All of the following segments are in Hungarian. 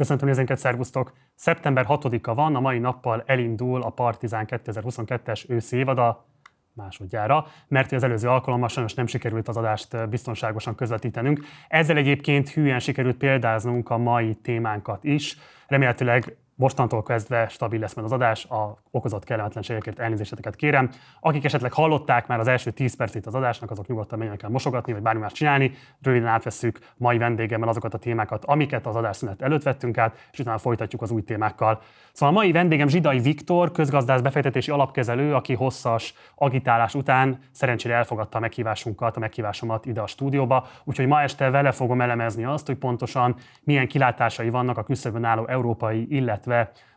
Köszöntöm nézőinket, szervusztok! Szeptember 6-a van, a mai nappal elindul a Partizán 2022-es őszi évada másodjára, mert az előző alkalommal sajnos nem sikerült az adást biztonságosan közvetítenünk. Ezzel egyébként hülyen sikerült példáznunk a mai témánkat is. Remélhetőleg Mostantól kezdve stabil lesz majd az adás, a okozott kellemetlenségekért elnézéseteket kérem. Akik esetleg hallották már az első 10 percét az adásnak, azok nyugodtan menjenek el mosogatni, vagy bármi más csinálni. Röviden átvesszük mai vendégemmel azokat a témákat, amiket az adásszünet előtt vettünk át, és utána folytatjuk az új témákkal. Szóval a mai vendégem Zsidai Viktor, közgazdász befektetési alapkezelő, aki hosszas agitálás után szerencsére elfogadta a meghívásunkat, a meghívásomat ide a stúdióba. Úgyhogy ma este vele fogom elemezni azt, hogy pontosan milyen kilátásai vannak a küszöbön álló európai, illetve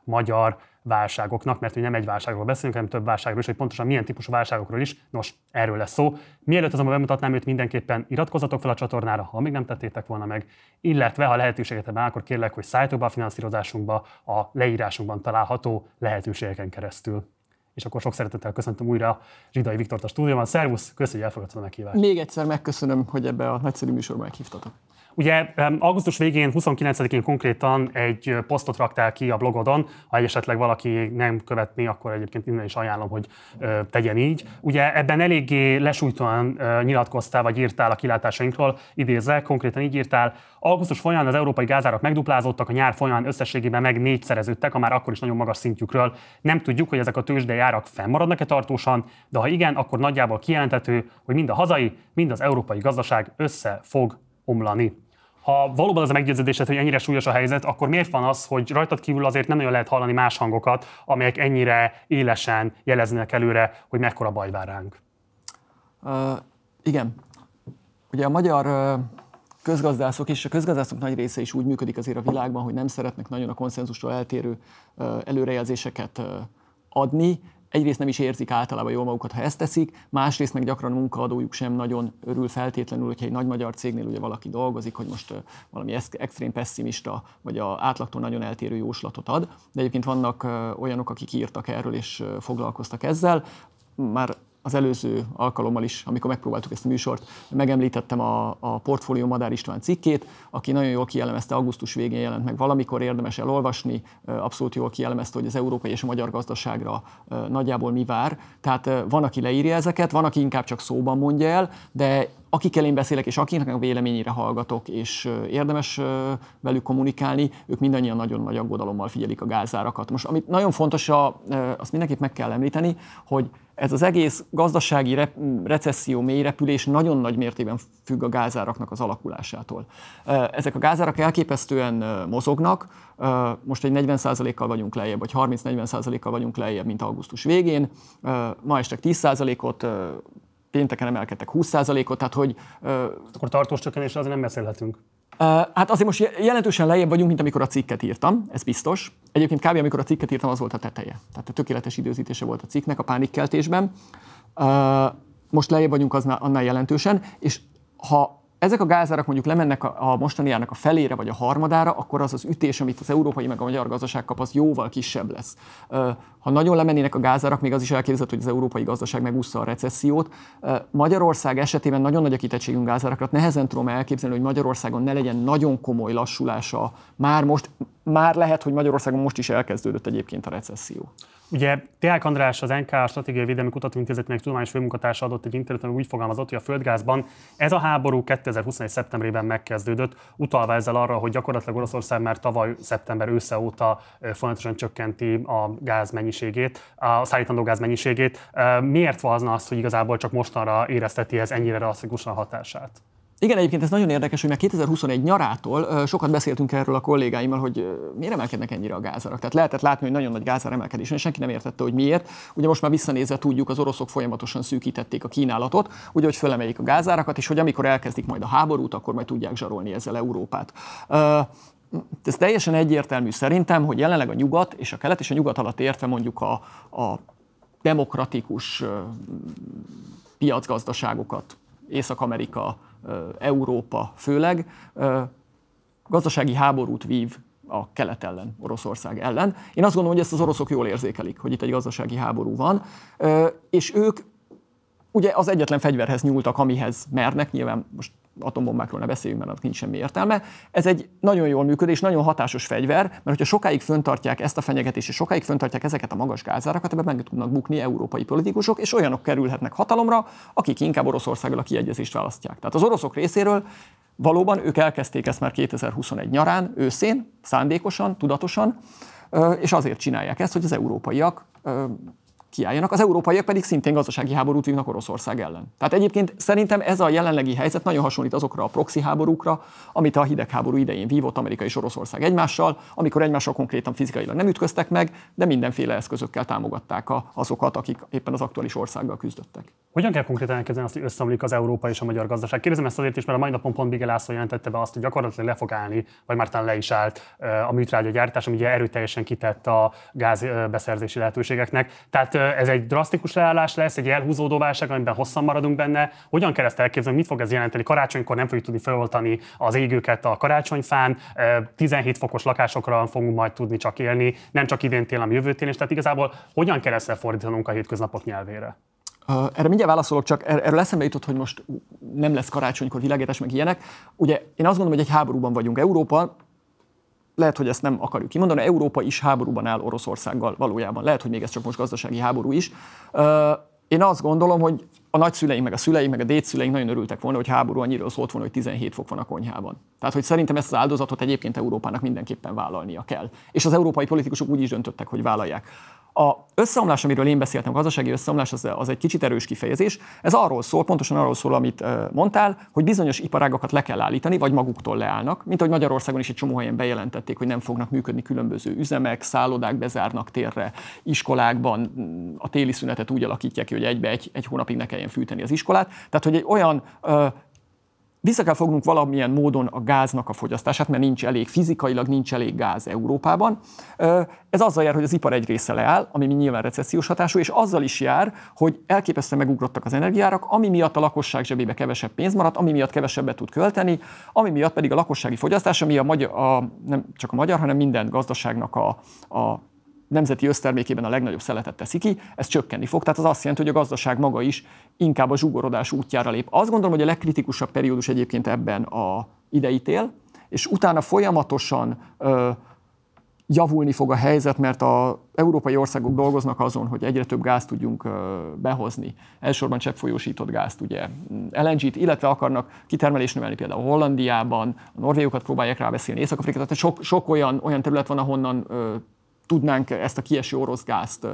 magyar válságoknak, mert hogy nem egy válságról beszélünk, hanem több válságról is, hogy pontosan milyen típusú válságokról is. Nos, erről lesz szó. Mielőtt azonban bemutatnám őt, mindenképpen iratkozzatok fel a csatornára, ha még nem tettétek volna meg, illetve ha lehetőséget ebben, akkor kérlek, hogy szálljatok a finanszírozásunkba a leírásunkban található lehetőségeken keresztül. És akkor sok szeretettel köszöntöm újra Zsidai Viktort a stúdióban. Szervusz, köszönjük, hogy elfogadtad a meghívást. Még egyszer megköszönöm, hogy ebbe a nagyszerű műsorba meghívtatok. Ugye augusztus végén, 29-én konkrétan egy posztot raktál ki a blogodon, ha esetleg valaki nem követni, akkor egyébként innen is ajánlom, hogy tegyen így. Ugye ebben eléggé lesújtóan nyilatkoztál, vagy írtál a kilátásainkról, idézve, konkrétan így írtál, augusztus folyamán az európai gázárak megduplázódtak, a nyár folyamán összességében meg négyszereződtek, a már akkor is nagyon magas szintjükről. Nem tudjuk, hogy ezek a tőzsdei árak fennmaradnak-e tartósan, de ha igen, akkor nagyjából kijelentető, hogy mind a hazai, mind az európai gazdaság össze fog omlani ha valóban az a meggyőződésed, hogy ennyire súlyos a helyzet, akkor miért van az, hogy rajtad kívül azért nem nagyon lehet hallani más hangokat, amelyek ennyire élesen jeleznek előre, hogy mekkora baj vár ránk? Uh, igen. Ugye a magyar uh, közgazdászok és a közgazdászok nagy része is úgy működik azért a világban, hogy nem szeretnek nagyon a konszenzustól eltérő előrejelzéseket adni, egyrészt nem is érzik általában jól magukat, ha ezt teszik, másrészt meg gyakran a munkaadójuk sem nagyon örül feltétlenül, hogyha egy nagy magyar cégnél ugye valaki dolgozik, hogy most valami extrém pessimista, vagy a átlagtól nagyon eltérő jóslatot ad. De egyébként vannak olyanok, akik írtak erről és foglalkoztak ezzel. Már az előző alkalommal is, amikor megpróbáltuk ezt a műsort, megemlítettem a, a Portfólió Madár István cikkét, aki nagyon jól kielemezte, augusztus végén jelent meg valamikor, érdemes elolvasni, abszolút jól kielemezte, hogy az európai és a magyar gazdaságra nagyjából mi vár. Tehát van, aki leírja ezeket, van, aki inkább csak szóban mondja el, de akikkel én beszélek, és akiknek a véleményére hallgatok, és érdemes velük kommunikálni, ők mindannyian nagyon nagy aggodalommal figyelik a gázárakat. Most, amit nagyon fontos, azt mindenképp meg kell említeni, hogy ez az egész gazdasági re- recesszió, mélyrepülés nagyon nagy mértékben függ a gázáraknak az alakulásától. Ezek a gázárak elképesztően mozognak, most egy 40%-kal vagyunk lejjebb, vagy 30-40%-kal vagyunk lejjebb, mint augusztus végén. Ma estek 10%-ot, pénteken emelkedtek 20%-ot, tehát hogy... Akkor tartós csökkenésre azért nem beszélhetünk. Hát azért most jelentősen lejjebb vagyunk, mint amikor a cikket írtam, ez biztos. Egyébként kb. amikor a cikket írtam, az volt a teteje. Tehát a tökéletes időzítése volt a cikknek a pánikkeltésben. Most lejjebb vagyunk annál jelentősen, és ha ezek a gázárak mondjuk lemennek a, a mostani árnak a felére vagy a harmadára, akkor az az ütés, amit az európai meg a magyar gazdaság kap, az jóval kisebb lesz. Ha nagyon lemennének a gázárak, még az is elképzelhető, hogy az európai gazdaság megúszza a recessziót. Magyarország esetében nagyon nagy a kitettségünk gázárakra, nehezen tudom elképzelni, hogy Magyarországon ne legyen nagyon komoly lassulása. Már most, már lehet, hogy Magyarországon most is elkezdődött egyébként a recesszió. Ugye Teák András, az NK Stratégiai Védelmi Kutatóintézetének tudományos főmunkatársa adott egy interjút, úgy fogalmazott, hogy a földgázban ez a háború 2021. szeptemberében megkezdődött, utalva ezzel arra, hogy gyakorlatilag Oroszország már tavaly szeptember ősze óta folyamatosan csökkenti a gáz mennyiségét, a szállítandó gáz mennyiségét. Miért van az, hogy igazából csak mostanra érezteti ez ennyire drasztikusan hatását? Igen, egyébként ez nagyon érdekes, hogy már 2021 nyarától sokat beszéltünk erről a kollégáimmal, hogy miért emelkednek ennyire a gázárak. Tehát lehetett látni, hogy nagyon nagy gázár emelkedés, és senki nem értette, hogy miért. Ugye most már visszanézve tudjuk, az oroszok folyamatosan szűkítették a kínálatot, ugye, hogy fölemeljék a gázárakat, és hogy amikor elkezdik majd a háborút, akkor majd tudják zsarolni ezzel Európát. Ez teljesen egyértelmű szerintem, hogy jelenleg a nyugat és a kelet és a nyugat alatt értve mondjuk a, a demokratikus piacgazdaságokat, Észak-Amerika, Európa főleg gazdasági háborút vív a kelet ellen, Oroszország ellen. Én azt gondolom, hogy ezt az oroszok jól érzékelik, hogy itt egy gazdasági háború van, és ők ugye az egyetlen fegyverhez nyúltak, amihez mernek, nyilván most atombombákról ne beszéljünk, mert annak nincs semmi értelme. Ez egy nagyon jól működő és nagyon hatásos fegyver, mert hogyha sokáig föntartják ezt a fenyegetést, és sokáig föntartják ezeket a magas gázárakat, ebben meg tudnak bukni európai politikusok, és olyanok kerülhetnek hatalomra, akik inkább Oroszországgal a kiegyezést választják. Tehát az oroszok részéről valóban ők elkezdték ezt már 2021 nyarán, őszén, szándékosan, tudatosan, és azért csinálják ezt, hogy az európaiak kiálljanak. Az európaiak pedig szintén gazdasági háborút vívnak Oroszország ellen. Tehát egyébként szerintem ez a jelenlegi helyzet nagyon hasonlít azokra a proxy háborúkra, amit a hidegháború idején vívott Amerika és Oroszország egymással, amikor egymással konkrétan fizikailag nem ütköztek meg, de mindenféle eszközökkel támogatták azokat, akik éppen az aktuális országgal küzdöttek. Hogyan kell konkrétan elkezdeni azt, hogy összeomlik az európai és a magyar gazdaság? Kérdezem ezt azért is, mert a mai napon pont Bigel László jelentette be azt, hogy gyakorlatilag le fog állni, vagy már talán le is állt a műtrágya gyártás, ami ugye erőteljesen kitett a gázbeszerzési lehetőségeknek. Tehát ez egy drasztikus leállás lesz, egy elhúzódó válság, amiben hosszan maradunk benne. Hogyan kell ezt elképzelni? Mit fog ez jelenteni? Karácsonykor nem fogjuk tudni feloltani az égőket a karácsonyfán, 17 fokos lakásokra fogunk majd tudni csak élni, nem csak idén tél, hanem jövő tél is. Tehát igazából hogyan kell ezt lefordítanunk a hétköznapok nyelvére? Erre mindjárt válaszolok, csak er-, erről eszembe jutott, hogy most nem lesz karácsonykor világítás, meg ilyenek. Ugye én azt gondolom, hogy egy háborúban vagyunk. Európa lehet, hogy ezt nem akarjuk kimondani, Európa is háborúban áll Oroszországgal valójában. Lehet, hogy még ez csak most gazdasági háború is. Én azt gondolom, hogy a nagyszüleink, meg a szüleink, meg a dédszüleink nagyon örültek volna, hogy háború annyira szólt volna, hogy 17 fok van a konyhában. Tehát, hogy szerintem ezt az áldozatot egyébként Európának mindenképpen vállalnia kell. És az európai politikusok úgy is döntöttek, hogy vállalják. A összeomlás, amiről én beszéltem, a gazdasági összeomlás, az, az egy kicsit erős kifejezés. Ez arról szól, pontosan arról szól, amit mondtál, hogy bizonyos iparágokat le kell állítani, vagy maguktól leállnak. Mint ahogy Magyarországon is egy csomó helyen bejelentették, hogy nem fognak működni különböző üzemek, szállodák bezárnak térre, iskolákban a téli szünetet úgy alakítják ki, hogy egybe egy, egy hónapig ne kelljen fűteni az iskolát. Tehát, hogy egy olyan vissza kell fognunk valamilyen módon a gáznak a fogyasztását, mert nincs elég, fizikailag nincs elég gáz Európában. Ez azzal jár, hogy az ipar egy része leáll, ami nyilván recessziós hatású, és azzal is jár, hogy elképesztően megugrottak az energiárak, ami miatt a lakosság zsebébe kevesebb pénz maradt, ami miatt kevesebbet tud költeni, ami miatt pedig a lakossági fogyasztás, ami a, magyar, a nem csak a magyar, hanem minden gazdaságnak a, a nemzeti össztermékében a legnagyobb szeletet teszi ki, ez csökkenni fog. Tehát az azt jelenti, hogy a gazdaság maga is inkább a zsugorodás útjára lép. Azt gondolom, hogy a legkritikusabb periódus egyébként ebben a ideítél, és utána folyamatosan ö, javulni fog a helyzet, mert az európai országok dolgoznak azon, hogy egyre több gázt tudjunk behozni. Elsősorban cseppfolyósított gázt, ugye LNG-t, illetve akarnak kitermelést növelni például Hollandiában, a norvégokat próbálják rábeszélni, Észak-Afrikát, tehát sok, sok olyan, olyan terület van, ahonnan tudnánk ezt a kieső orosz gázt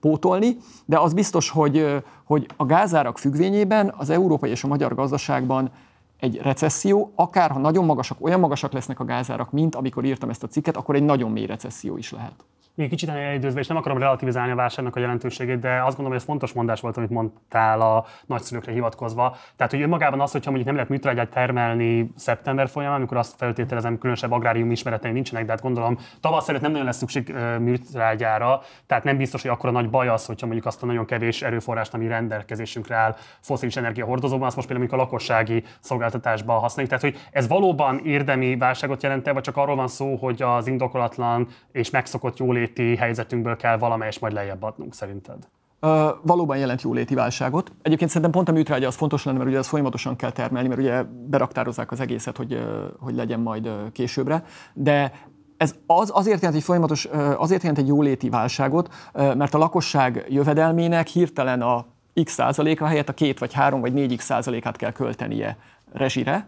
pótolni, de az biztos, hogy, hogy a gázárak függvényében az európai és a magyar gazdaságban egy recesszió, akár ha nagyon magasak, olyan magasak lesznek a gázárak, mint amikor írtam ezt a cikket, akkor egy nagyon mély recesszió is lehet még kicsit elidőzve, és nem akarom relativizálni a válságnak a jelentőségét, de azt gondolom, hogy ez fontos mondás volt, amit mondtál a nagyszülőkre hivatkozva. Tehát, hogy önmagában az, hogyha mondjuk nem lehet műtrágyát termelni szeptember folyamán, amikor azt feltételezem, különösebb agrárium ismeretei nincsenek, de hát gondolom tavasz előtt nem nagyon lesz szükség műtrágyára, tehát nem biztos, hogy akkor a nagy baj az, hogyha mondjuk azt a nagyon kevés erőforrást, ami rendelkezésünkre áll foszilis energiahordozóban, azt most például a lakossági szolgáltatásban használjuk. Tehát, hogy ez valóban érdemi válságot jelent vagy csak arról van szó, hogy az indokolatlan és megszokott jólét jóléti helyzetünkből kell valamelyest majd lejjebb adnunk szerinted? Uh, valóban jelent jóléti válságot. Egyébként szerintem pont a műtrágya az fontos lenne, mert ugye ezt folyamatosan kell termelni, mert ugye beraktározzák az egészet, hogy, hogy legyen majd későbbre. De ez az, azért jelent egy folyamatos, azért jelent egy jóléti válságot, mert a lakosság jövedelmének hirtelen a x százaléka helyett a két vagy három vagy négy x százalékát kell költenie rezsire,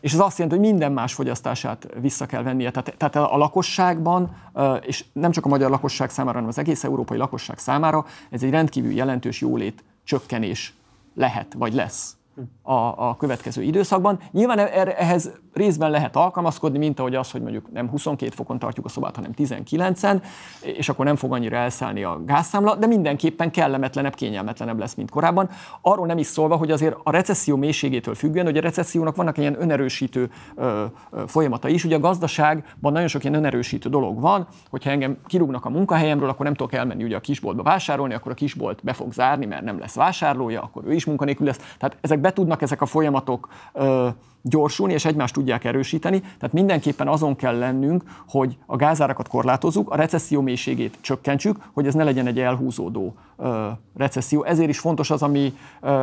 és ez azt jelenti, hogy minden más fogyasztását vissza kell vennie. Tehát, tehát a lakosságban, és nem csak a magyar lakosság számára, hanem az egész európai lakosság számára, ez egy rendkívül jelentős jólét csökkenés lehet, vagy lesz a, a következő időszakban. Nyilván e, ehhez részben lehet alkalmazkodni, mint ahogy az, hogy mondjuk nem 22 fokon tartjuk a szobát, hanem 19-en, és akkor nem fog annyira elszállni a gázszámla, de mindenképpen kellemetlenebb, kényelmetlenebb lesz, mint korábban. Arról nem is szólva, hogy azért a recesszió mélységétől függően, hogy a recessziónak vannak ilyen önerősítő ö, ö, folyamata is. Ugye a gazdaságban nagyon sok ilyen önerősítő dolog van, hogyha engem kirúgnak a munkahelyemről, akkor nem tudok elmenni ugye a kisboltba vásárolni, akkor a kisbolt be fog zárni, mert nem lesz vásárlója, akkor ő is munkanélkül lesz. Tehát ezek be tudnak ezek a folyamatok ö, gyorsulni, és egymást tudják erősíteni. Tehát mindenképpen azon kell lennünk, hogy a gázárakat korlátozzuk, a recesszió mélységét csökkentsük, hogy ez ne legyen egy elhúzódó recesszió. Ezért is fontos az, ami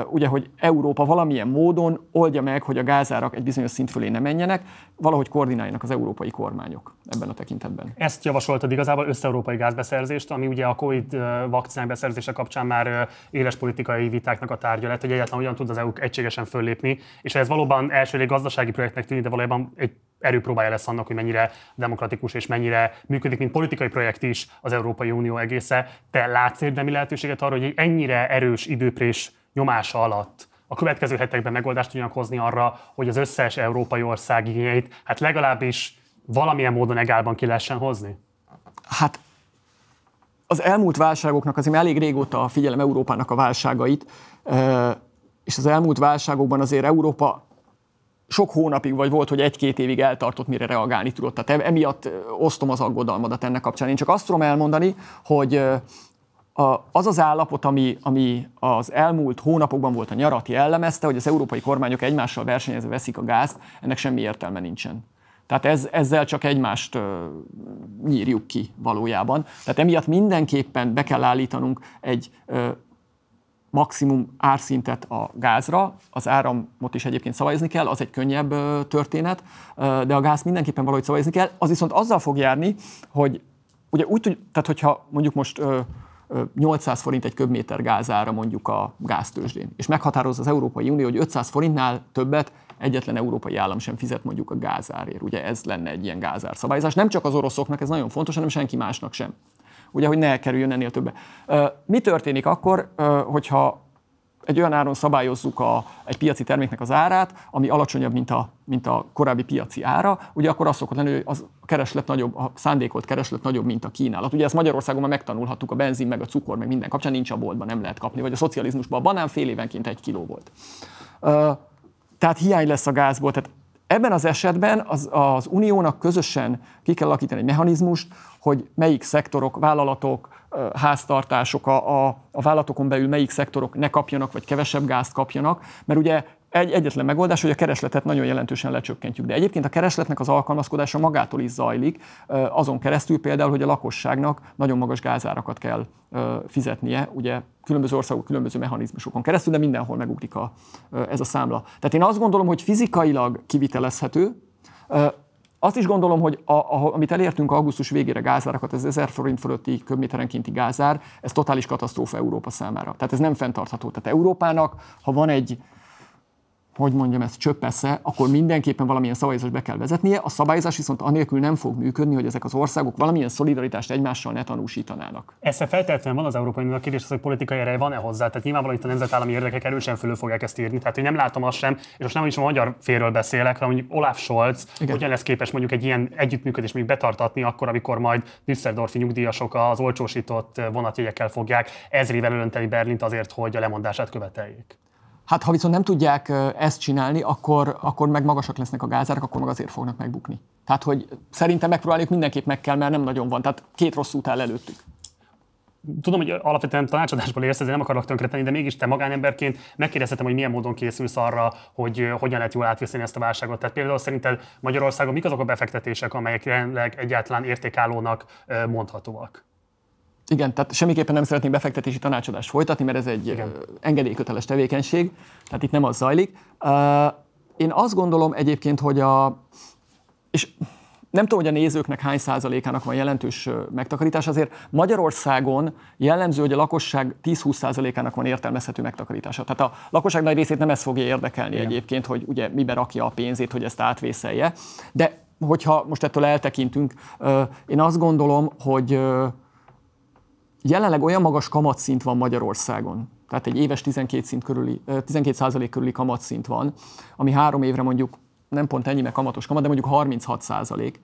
ugye, hogy Európa valamilyen módon oldja meg, hogy a gázárak egy bizonyos szint fölé ne menjenek, valahogy koordináljanak az európai kormányok ebben a tekintetben. Ezt javasoltad igazából összeurópai gázbeszerzést, ami ugye a COVID vakcinák beszerzése kapcsán már éles politikai vitáknak a tárgya lett, hogy egyáltalán hogyan tud az EU egységesen föllépni, és ez valóban első gazdasági projektnek tűnik, de valójában egy erőpróbája lesz annak, hogy mennyire demokratikus és mennyire működik, mint politikai projekt is az Európai Unió egésze. Te látsz érdemi lehetőséget arra, hogy ennyire erős időprés nyomása alatt a következő hetekben megoldást tudjanak hozni arra, hogy az összes európai ország igényeit hát legalábbis valamilyen módon egálban ki lehessen hozni? Hát az elmúlt válságoknak azért elég régóta figyelem Európának a válságait, és az elmúlt válságokban azért Európa sok hónapig, vagy volt, hogy egy-két évig eltartott, mire reagálni tudott. Tehát emiatt osztom az aggodalmadat ennek kapcsán. Én csak azt tudom elmondani, hogy az az állapot, ami, ami az elmúlt hónapokban volt a nyarat jellemezte, hogy az európai kormányok egymással versenyezve veszik a gázt, ennek semmi értelme nincsen. Tehát ez, ezzel csak egymást ö, nyírjuk ki valójában. Tehát emiatt mindenképpen be kell állítanunk egy ö, maximum árszintet a gázra, az áramot is egyébként szabályozni kell, az egy könnyebb történet, de a gáz mindenképpen valahogy szabályozni kell. Az viszont azzal fog járni, hogy ugye úgy tehát hogyha mondjuk most ö, 800 forint egy köbméter gázára mondjuk a gáztőzsdén, és meghatározza az Európai Unió, hogy 500 forintnál többet egyetlen európai állam sem fizet mondjuk a gázárért. Ugye ez lenne egy ilyen gázárszabályozás. Nem csak az oroszoknak, ez nagyon fontos, hanem senki másnak sem. Ugye, hogy ne kerüljön ennél többe. Mi történik akkor, hogyha egy olyan áron szabályozzuk a, egy piaci terméknek az árát, ami alacsonyabb, mint a, mint a korábbi piaci ára, ugye akkor az szokott lenni, hogy az a kereslet nagyobb, a szándékolt kereslet nagyobb, mint a kínálat. Ugye ezt Magyarországon már megtanulhattuk, a benzin, meg a cukor, meg minden kapcsán nincs a boltban, nem lehet kapni, vagy a szocializmusban a banán fél évenként egy kiló volt. Tehát hiány lesz a gázból. Tehát ebben az esetben az, az uniónak közösen ki kell alakítani egy mechanizmust, hogy melyik szektorok, vállalatok, háztartások, a, a, a vállalatokon belül melyik szektorok ne kapjanak, vagy kevesebb gázt kapjanak, mert ugye egy egyetlen megoldás, hogy a keresletet nagyon jelentősen lecsökkentjük. De egyébként a keresletnek az alkalmazkodása magától is zajlik, azon keresztül például, hogy a lakosságnak nagyon magas gázárakat kell fizetnie, ugye különböző országok különböző mechanizmusokon keresztül, de mindenhol megugrik a, ez a számla. Tehát én azt gondolom, hogy fizikailag kivitelezhető, azt is gondolom, hogy a, a, amit elértünk augusztus végére gázárakat, ez 1000 forint fölötti köbméterenkénti gázár, ez totális katasztrófa Európa számára. Tehát ez nem fenntartható. Tehát Európának, ha van egy hogy mondjam, ez csöppesze, akkor mindenképpen valamilyen szabályozást be kell vezetnie. A szabályozás viszont anélkül nem fog működni, hogy ezek az országok valamilyen szolidaritást egymással ne tanúsítanának. Ezt feltétlenül van az Európai Uniónak kérdés, az, hogy politikai ereje van-e hozzá. Tehát nyilvánvalóan itt a nemzetállami érdekek erősen fölül fogják ezt írni. Tehát én nem látom azt sem, és most nem is a magyar félről beszélek, hanem mondjuk Olaf Scholz Igen. hogyan lesz képes mondjuk egy ilyen együttműködést még betartatni, akkor, amikor majd Düsseldorfi nyugdíjasok az olcsósított vonatjegyekkel fogják ezrével önteni Berlint azért, hogy a lemondását követeljék. Hát ha viszont nem tudják ezt csinálni, akkor, akkor meg magasak lesznek a gázárak, akkor meg azért fognak megbukni. Tehát, hogy szerintem megpróbáljuk mindenképp meg kell, mert nem nagyon van. Tehát két rossz út áll előttük. Tudom, hogy alapvetően tanácsadásból érsz, ezért nem akarok tönkretenni, de mégis te magánemberként megkérdezhetem, hogy milyen módon készülsz arra, hogy hogyan lehet jól átviszeni ezt a válságot. Tehát például szerinted Magyarországon mik azok a befektetések, amelyek jelenleg egyáltalán értékállónak mondhatóak? Igen, tehát semmiképpen nem szeretném befektetési tanácsadást folytatni, mert ez egy Igen. engedélyköteles tevékenység, tehát itt nem az zajlik. Én azt gondolom egyébként, hogy a, és nem tudom, hogy a nézőknek hány százalékának van jelentős megtakarítás, azért Magyarországon jellemző, hogy a lakosság 10-20 százalékának van értelmezhető megtakarítása. Tehát a lakosság nagy részét nem ez fogja érdekelni Igen. egyébként, hogy ugye mibe rakja a pénzét, hogy ezt átvészelje. De hogyha most ettől eltekintünk, én azt gondolom, hogy Jelenleg olyan magas kamatszint van Magyarországon, tehát egy éves 12, szint körüli, 12 körüli kamatszint van, ami három évre mondjuk nem pont ennyi, mert kamatos kamat, de mondjuk 36 százalék.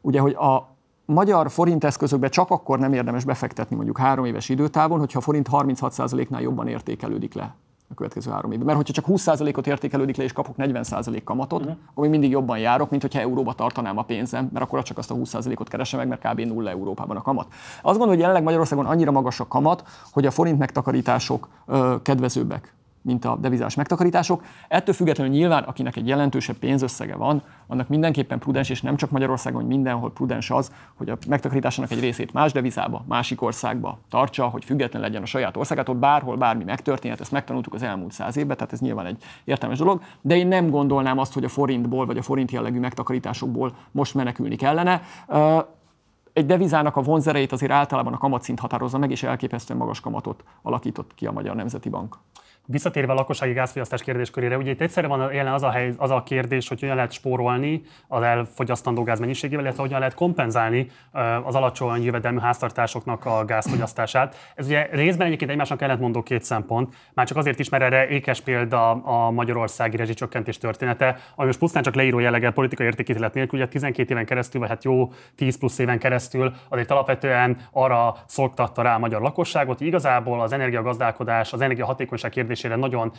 Ugye, hogy a magyar forint eszközökbe csak akkor nem érdemes befektetni mondjuk három éves időtávon, hogyha a forint 36 százaléknál jobban értékelődik le a következő három évben. Mert hogyha csak 20%-ot értékelődik le, és kapok 40% kamatot, uh-huh. akkor még mindig jobban járok, mint hogyha euróba tartanám a pénzem, mert akkor csak azt a 20%-ot keresem meg, mert kb. nulla Európában a kamat. Azt gondolom, hogy jelenleg Magyarországon annyira magas a kamat, hogy a forint megtakarítások ö, kedvezőbbek mint a devizás megtakarítások. Ettől függetlenül nyilván, akinek egy jelentősebb pénzösszege van, annak mindenképpen prudens, és nem csak Magyarországon, hogy mindenhol prudens az, hogy a megtakarításának egy részét más devizába, másik országba tartsa, hogy független legyen a saját országától, bárhol bármi megtörténhet, ezt megtanultuk az elmúlt száz évben, tehát ez nyilván egy értelmes dolog, de én nem gondolnám azt, hogy a forintból vagy a forint jellegű megtakarításokból most menekülni kellene egy devizának a vonzereit azért általában a kamatszint határozza meg, és elképesztően magas kamatot alakított ki a Magyar Nemzeti Bank. Visszatérve a lakossági gázfogyasztás kérdéskörére, ugye itt egyszerre van jelen az a, hely, az a kérdés, hogy hogyan lehet spórolni az elfogyasztandó gáz mennyiségével, illetve hogyan lehet kompenzálni az alacsony jövedelmű háztartásoknak a gázfogyasztását. Ez ugye részben egyébként egymásnak ellentmondó két szempont, már csak azért is, mert erre ékes példa a magyarországi rezsicsökkentés története, ami most pusztán csak leíró jelleggel politikai értékítélet nélkül, ugye 12 éven keresztül, vagy hát jó 10 plusz éven keresztül, az egy alapvetően arra szolgtatta rá a magyar lakosságot, hogy igazából az energiagazdálkodás, az energiahatékonyság kérdés fejlesztésére nagyon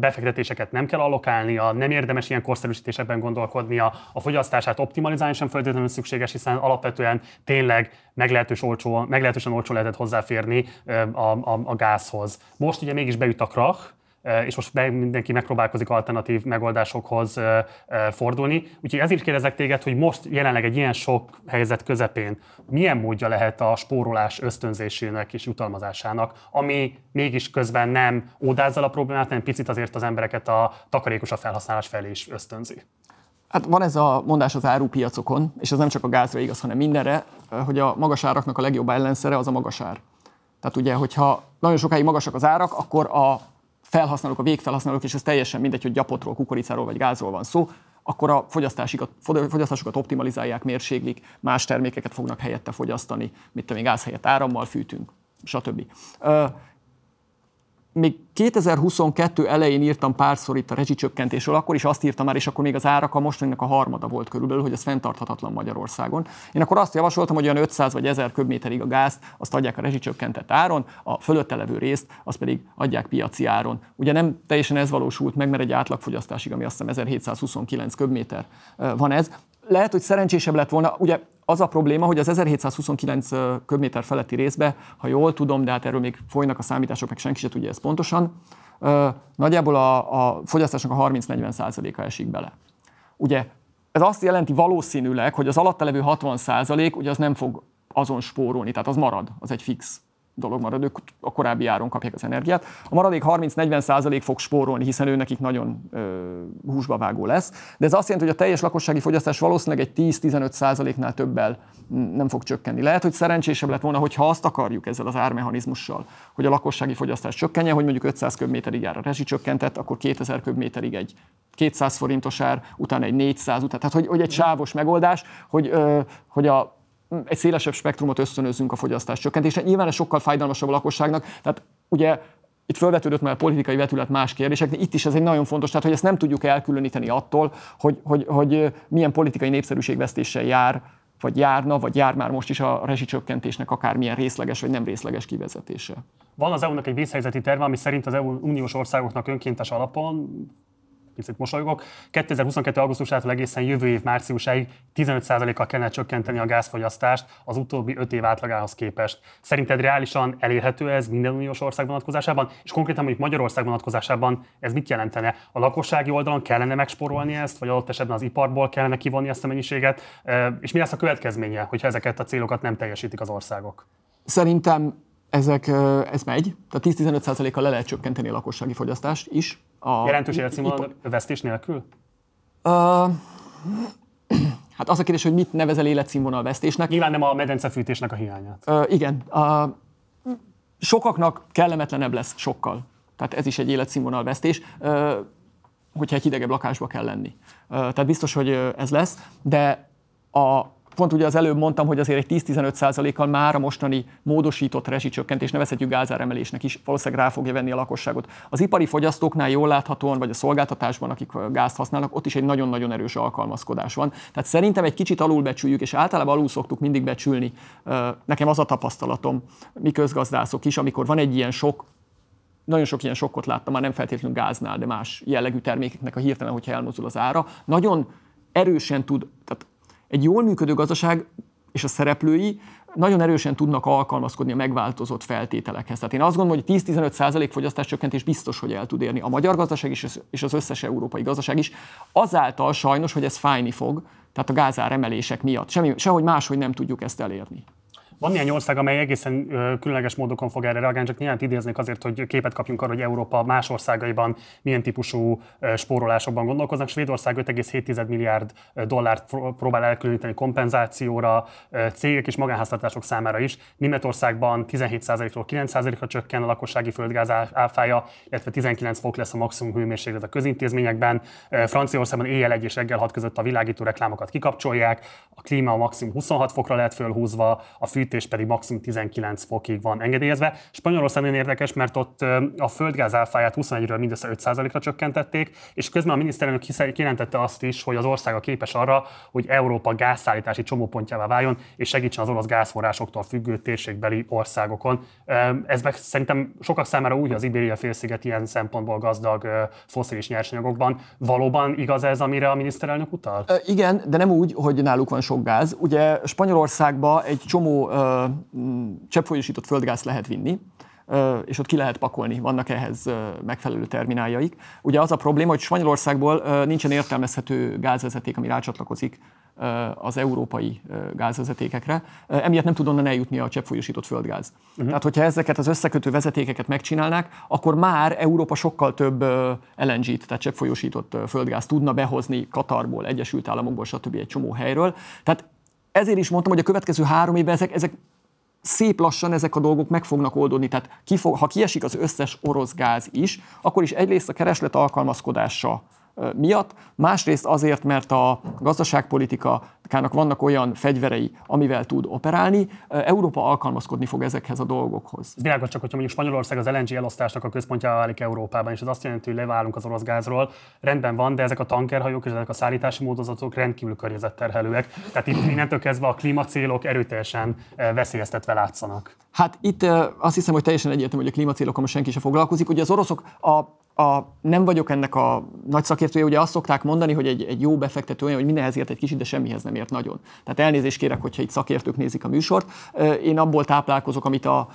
befektetéseket nem kell allokálnia, nem érdemes ilyen korszerűsítésekben gondolkodnia, a fogyasztását optimalizálni sem feltétlenül szükséges, hiszen alapvetően tényleg meglehetős olcsó, meglehetősen olcsó lehetett hozzáférni a, a, a gázhoz. Most ugye mégis beüt a krach, és most mindenki megpróbálkozik alternatív megoldásokhoz fordulni. Úgyhogy ezért kérdezek téged, hogy most jelenleg egy ilyen sok helyzet közepén milyen módja lehet a spórolás ösztönzésének és jutalmazásának, ami mégis közben nem ódázzal a problémát, hanem picit azért az embereket a takarékosabb felhasználás felé is ösztönzi. Hát van ez a mondás az árupiacokon, és ez nem csak a gázra igaz, hanem mindenre, hogy a magas áraknak a legjobb ellenszere az a magas ár. Tehát ugye, hogyha nagyon sokáig magasak az árak, akkor a felhasználók, a végfelhasználók, és ez teljesen mindegy, hogy gyapotról, kukoricáról vagy gázról van szó, akkor a fogyasztásokat optimalizálják, mérséglik, más termékeket fognak helyette fogyasztani, mint még gáz helyett árammal fűtünk, stb még 2022 elején írtam párszor itt a rezsicsökkentésről, akkor is azt írtam már, és akkor még az árak a mostaninak a harmada volt körülbelül, hogy ez fenntarthatatlan Magyarországon. Én akkor azt javasoltam, hogy olyan 500 vagy 1000 köbméterig a gázt, azt adják a rezsicsökkentett áron, a fölötte levő részt, azt pedig adják piaci áron. Ugye nem teljesen ez valósult meg, mert egy átlagfogyasztásig, ami azt hiszem 1729 köbméter van ez. Lehet, hogy szerencsésebb lett volna, ugye az a probléma, hogy az 1729 köbméter feletti részbe, ha jól tudom, de hát erről még folynak a számítások, meg senki sem tudja ezt pontosan, nagyjából a, a fogyasztásnak a 30-40 a esik bele. Ugye ez azt jelenti valószínűleg, hogy az alatta levő 60 százalék, ugye az nem fog azon spórolni, tehát az marad, az egy fix dolog marad, ők a korábbi áron kapják az energiát. A maradék 30-40 százalék fog spórolni, hiszen ő nekik nagyon ö, húsba vágó lesz. De ez azt jelenti, hogy a teljes lakossági fogyasztás valószínűleg egy 10-15 százaléknál többel nem fog csökkenni. Lehet, hogy szerencsésebb lett volna, hogyha azt akarjuk ezzel az ármechanizmussal, hogy a lakossági fogyasztás csökkenjen, hogy mondjuk 500 köbméterig jár a rezsi csökkentett, akkor 2000 köbméterig egy 200 forintos ár, utána egy 400, utána, tehát hogy, hogy egy sávos megoldás, hogy, ö, hogy a egy szélesebb spektrumot ösztönözünk a fogyasztás csökkentésre. Nyilván ez sokkal fájdalmasabb a lakosságnak, tehát ugye itt felvetődött már a politikai vetület más kérdések, de itt is ez egy nagyon fontos, tehát hogy ezt nem tudjuk elkülöníteni attól, hogy, hogy, hogy milyen politikai népszerűségvesztéssel jár, vagy járna, vagy jár már most is a rezsicsökkentésnek akármilyen részleges vagy nem részleges kivezetése. Van az EU-nak egy vészhelyzeti terve, ami szerint az EU uniós országoknak önkéntes alapon picit mosolygok. 2022. augusztusától egészen jövő év márciusáig 15%-kal kellene csökkenteni a gázfogyasztást az utóbbi 5 év átlagához képest. Szerinted reálisan elérhető ez minden uniós ország vonatkozásában? És konkrétan mondjuk Magyarország vonatkozásában ez mit jelentene? A lakossági oldalon kellene megsporolni ezt, vagy adott esetben az iparból kellene kivonni ezt a mennyiséget? És mi lesz a következménye, hogyha ezeket a célokat nem teljesítik az országok? Szerintem ezek, ez megy, tehát 10-15%-kal le lehet csökkenteni a lakossági fogyasztást is. A, Jelentős életszínvonal vesztés nélkül? Uh, hát az a kérdés, hogy mit nevezel életszínvonal vesztésnek. Nyilván nem a medencefűtésnek a hiányát. Uh, igen. Uh, sokaknak kellemetlenebb lesz sokkal. Tehát ez is egy életszínvonal vesztés, uh, hogyha egy hidegebb lakásba kell lenni. Uh, tehát biztos, hogy ez lesz, de a pont ugye az előbb mondtam, hogy azért egy 10-15%-kal már a mostani módosított rezsicsökkentés, nevezhetjük gázáremelésnek is valószínűleg rá fogja venni a lakosságot. Az ipari fogyasztóknál jól láthatóan, vagy a szolgáltatásban, akik gázt használnak, ott is egy nagyon-nagyon erős alkalmazkodás van. Tehát szerintem egy kicsit alulbecsüljük, és általában alul szoktuk mindig becsülni. Nekem az a tapasztalatom, mi közgazdászok is, amikor van egy ilyen sok nagyon sok ilyen sokkot láttam, már nem feltétlenül gáznál, de más jellegű termékeknek a hirtelen, hogyha elmozdul az ára. Nagyon erősen tud, tehát egy jól működő gazdaság és a szereplői nagyon erősen tudnak alkalmazkodni a megváltozott feltételekhez. Tehát én azt gondolom, hogy 10-15% fogyasztás csökkentés biztos, hogy el tud érni a magyar gazdaság is, és az összes európai gazdaság is. Azáltal sajnos, hogy ez fájni fog, tehát a gázár emelések miatt. Semmi, sehogy máshogy nem tudjuk ezt elérni. Van néhány ország, amely egészen különleges módokon fog erre reagálni, csak nyilván idéznék azért, hogy képet kapjunk arra, hogy Európa más országaiban milyen típusú spórolásokban gondolkoznak. Svédország 5,7 milliárd dollárt próbál elkülöníteni kompenzációra, cégek és magánháztartások számára is. Németországban 17%-ról 9%-ra csökken a lakossági földgáz áfája, illetve 19 fok lesz a maximum hőmérséklet a közintézményekben. Franciaországban éjjel egy és reggel 6 között a világító reklámokat kikapcsolják, a klíma a maximum 26 fokra lehet fölhúzva, a fűt fűtés pedig maximum 19 fokig van engedélyezve. Spanyolország nagyon érdekes, mert ott a földgáz áfáját 21-ről mindössze 5%-ra csökkentették, és közben a miniszterelnök kijelentette azt is, hogy az ország a képes arra, hogy Európa gázszállítási csomópontjává váljon, és segítsen az orosz gázforrásoktól függő térségbeli országokon. Ez meg szerintem sokak számára úgy az Ibéria félsziget ilyen szempontból gazdag foszilis nyersanyagokban. Valóban igaz ez, amire a miniszterelnök utal? Igen, de nem úgy, hogy náluk van sok gáz. Ugye Spanyolországban egy csomó cseppfolyósított földgáz lehet vinni, és ott ki lehet pakolni, vannak ehhez megfelelő termináljaik. Ugye az a probléma, hogy Spanyolországból nincsen értelmezhető gázvezeték, ami rácsatlakozik az európai gázvezetékek-re, emiatt nem tud onnan eljutni a cseppfolyósított földgáz. Uh-huh. Tehát, hogyha ezeket az összekötő vezetékeket megcsinálnák, akkor már Európa sokkal több LNG-t, tehát cseppfolyósított földgáz tudna behozni Katarból, Egyesült Államokból, stb. egy csomó helyről. Tehát ezért is mondtam, hogy a következő három évben ezek, ezek szép lassan ezek a dolgok meg fognak oldódni. Tehát ki fog, ha kiesik az összes orosz gáz is, akkor is egyrészt a kereslet alkalmazkodása miatt, másrészt azért, mert a gazdaságpolitikának vannak olyan fegyverei, amivel tud operálni. Európa alkalmazkodni fog ezekhez a dolgokhoz. Ez világos csak, hogyha mondjuk Spanyolország az LNG elosztásnak a központjává válik Európában, és ez azt jelenti, hogy leválunk az orosz gázról, rendben van, de ezek a tankerhajók és ezek a szállítási módozatok rendkívül környezetterhelőek. Tehát itt innentől kezdve a klímacélok erőteljesen veszélyeztetve látszanak. Hát itt azt hiszem, hogy teljesen egyértelmű, hogy a klímacélokkal most senki sem foglalkozik. Ugye az oroszok a a, nem vagyok ennek a nagy szakértője, ugye azt szokták mondani, hogy egy, egy jó befektető olyan, hogy mindenhez ért egy kicsit, de semmihez nem ért nagyon. Tehát elnézést kérek, hogyha itt szakértők nézik a műsort. Én abból táplálkozok, amit a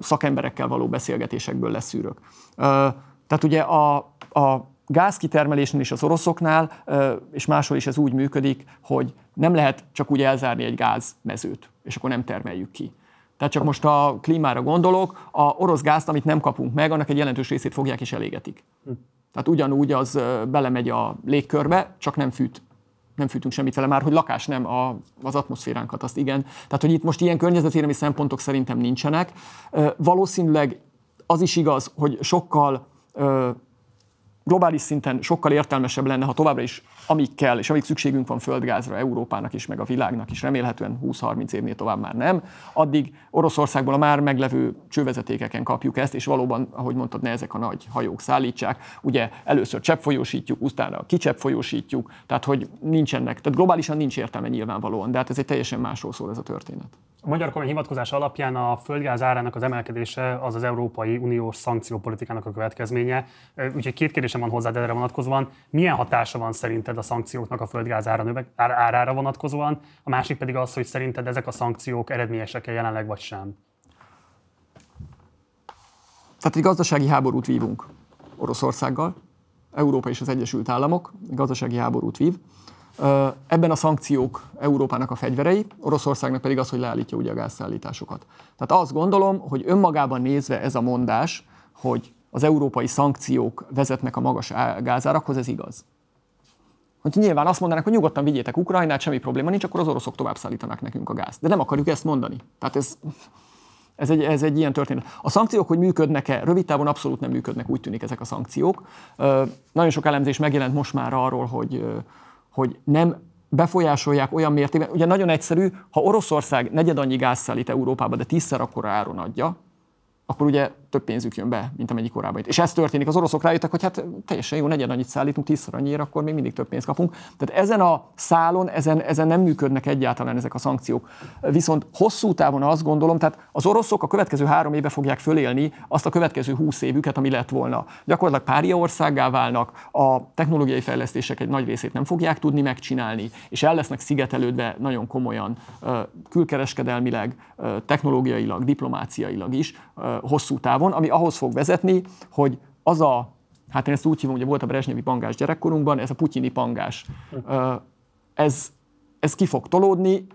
szakemberekkel való beszélgetésekből leszűrök. Tehát ugye a, a gázkitermelésnél is az oroszoknál, és máshol is ez úgy működik, hogy nem lehet csak úgy elzárni egy gázmezőt, és akkor nem termeljük ki tehát csak most a klímára gondolok, a orosz gázt, amit nem kapunk meg, annak egy jelentős részét fogják és elégetik. Hm. Tehát ugyanúgy az belemegy a légkörbe, csak nem fűt nem fűtünk semmit vele, már hogy lakás nem, a, az atmoszféránkat, azt igen. Tehát, hogy itt most ilyen környezetvédelmi szempontok szerintem nincsenek. Valószínűleg az is igaz, hogy sokkal globális szinten sokkal értelmesebb lenne, ha továbbra is amíg kell, és amíg szükségünk van földgázra Európának is, meg a világnak is, remélhetően 20-30 évnél tovább már nem, addig Oroszországból a már meglevő csővezetékeken kapjuk ezt, és valóban, ahogy mondtad, ne ezek a nagy hajók szállítsák. Ugye először cseppfolyósítjuk, utána kicseppfolyósítjuk, tehát hogy nincsenek, tehát globálisan nincs értelme nyilvánvalóan, de hát ez egy teljesen másról szól ez a történet. A magyar kormány hivatkozás alapján a földgáz árának az emelkedése az az Európai Uniós szankciópolitikának a következménye. Úgyhogy két kérdésem van hozzá erre vonatkozóan. Milyen hatása van szerinted a szankcióknak a földgáz árára vonatkozóan? A másik pedig az, hogy szerinted ezek a szankciók eredményesek-e jelenleg vagy sem? Tehát egy gazdasági háborút vívunk Oroszországgal, Európa és az Egyesült Államok gazdasági háborút vív. Ebben a szankciók Európának a fegyverei, Oroszországnak pedig az, hogy leállítja ugye a gázszállításokat. Tehát azt gondolom, hogy önmagában nézve ez a mondás, hogy az európai szankciók vezetnek a magas gázárakhoz, ez igaz. Hogy nyilván azt mondanak, hogy nyugodtan vigyétek Ukrajnát, semmi probléma nincs, akkor az oroszok tovább szállítanak nekünk a gázt. De nem akarjuk ezt mondani. Tehát ez, ez egy, ez egy ilyen történet. A szankciók, hogy működnek-e, rövid távon abszolút nem működnek, úgy tűnik ezek a szankciók. Nagyon sok elemzés megjelent most már arról, hogy hogy nem befolyásolják olyan mértékben. Ugye nagyon egyszerű, ha Oroszország negyed annyi gáz szállít Európába, de tízszer akkora áron adja, akkor ugye több pénzük jön be, mint amennyi korábban. És ez történik. Az oroszok rájöttek, hogy hát teljesen jó, negyed annyit szállítunk, tízszer annyira, akkor még mindig több pénzt kapunk. Tehát ezen a szálon, ezen, ezen nem működnek egyáltalán ezek a szankciók. Viszont hosszú távon azt gondolom, tehát az oroszok a következő három éve fogják fölélni azt a következő húsz évüket, ami lett volna. Gyakorlatilag pária országgá válnak, a technológiai fejlesztések egy nagy részét nem fogják tudni megcsinálni, és el lesznek szigetelődve nagyon komolyan külkereskedelmileg, technológiailag, diplomáciailag is hosszú távon, ami ahhoz fog vezetni, hogy az a, hát én ezt úgy hívom, hogy volt a Brezsnyevi pangás gyerekkorunkban, ez a putyini pangás, ez, ez ki fog tolódni,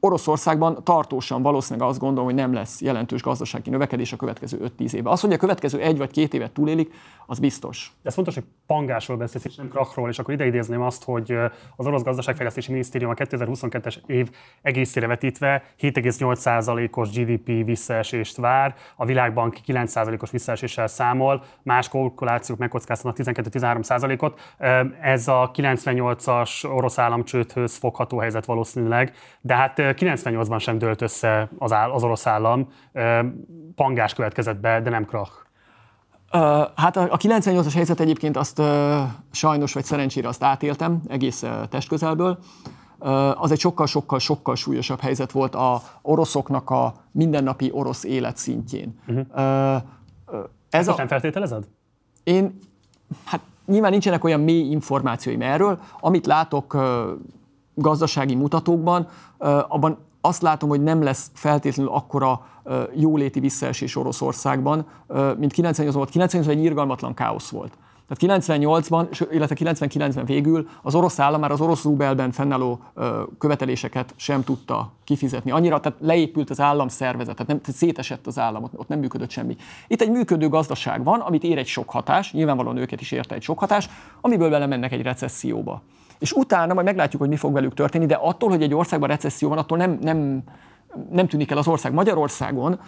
Oroszországban tartósan valószínűleg azt gondolom, hogy nem lesz jelentős gazdasági növekedés a következő 5-10 évben. Az, hogy a következő egy vagy két évet túlélik, az biztos. De ez fontos, hogy pangásról beszélsz, és nem krachról, és akkor ide idézném azt, hogy az orosz gazdaságfejlesztési minisztérium a 2022-es év egészére vetítve 7,8%-os GDP visszaesést vár, a világbank 9%-os visszaeséssel számol, más kalkulációk megkockáztatnak 12-13%-ot. Ez a 98-as orosz államcsődhöz fogható helyzet valószínűleg, de hát 98-ban sem dőlt össze az, áll, az orosz állam, pangás következett be, de nem krach. Uh, hát a, a 98-as helyzet egyébként azt uh, sajnos vagy szerencsére azt átéltem egész uh, testközelből. Uh, az egy sokkal-sokkal-sokkal súlyosabb helyzet volt a oroszoknak a mindennapi orosz élet szintjén. Uh-huh. Uh, ez a... nem feltételezed? Én, hát nyilván nincsenek olyan mély információim erről, amit látok gazdasági mutatókban, abban azt látom, hogy nem lesz feltétlenül akkora jóléti visszaesés Oroszországban, mint 98 volt. 98 egy irgalmatlan káosz volt. Tehát 98-ban, illetve 99-ben végül az orosz állam már az orosz rubelben fennálló követeléseket sem tudta kifizetni. Annyira, tehát leépült az állam szervezet, tehát, nem, tehát szétesett az állam, ott, ott nem működött semmi. Itt egy működő gazdaság van, amit ér egy sok hatás, nyilvánvalóan őket is érte egy sok hatás, amiből belemennek egy recesszióba. És utána majd meglátjuk, hogy mi fog velük történni, de attól, hogy egy országban recesszió van, attól nem, nem, nem tűnik el az ország. Magyarországon,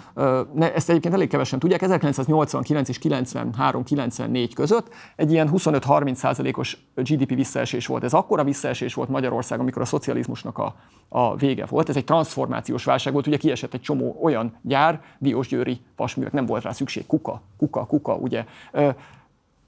ezt egyébként elég kevesen tudják, 1989 és 93-94 között egy ilyen 25-30 százalékos GDP visszaesés volt. Ez akkora visszaesés volt Magyarország, amikor a szocializmusnak a, a vége volt. Ez egy transformációs válság volt, ugye kiesett egy csomó olyan gyár, Diósgyőri vasművek, nem volt rá szükség, kuka, kuka, kuka, ugye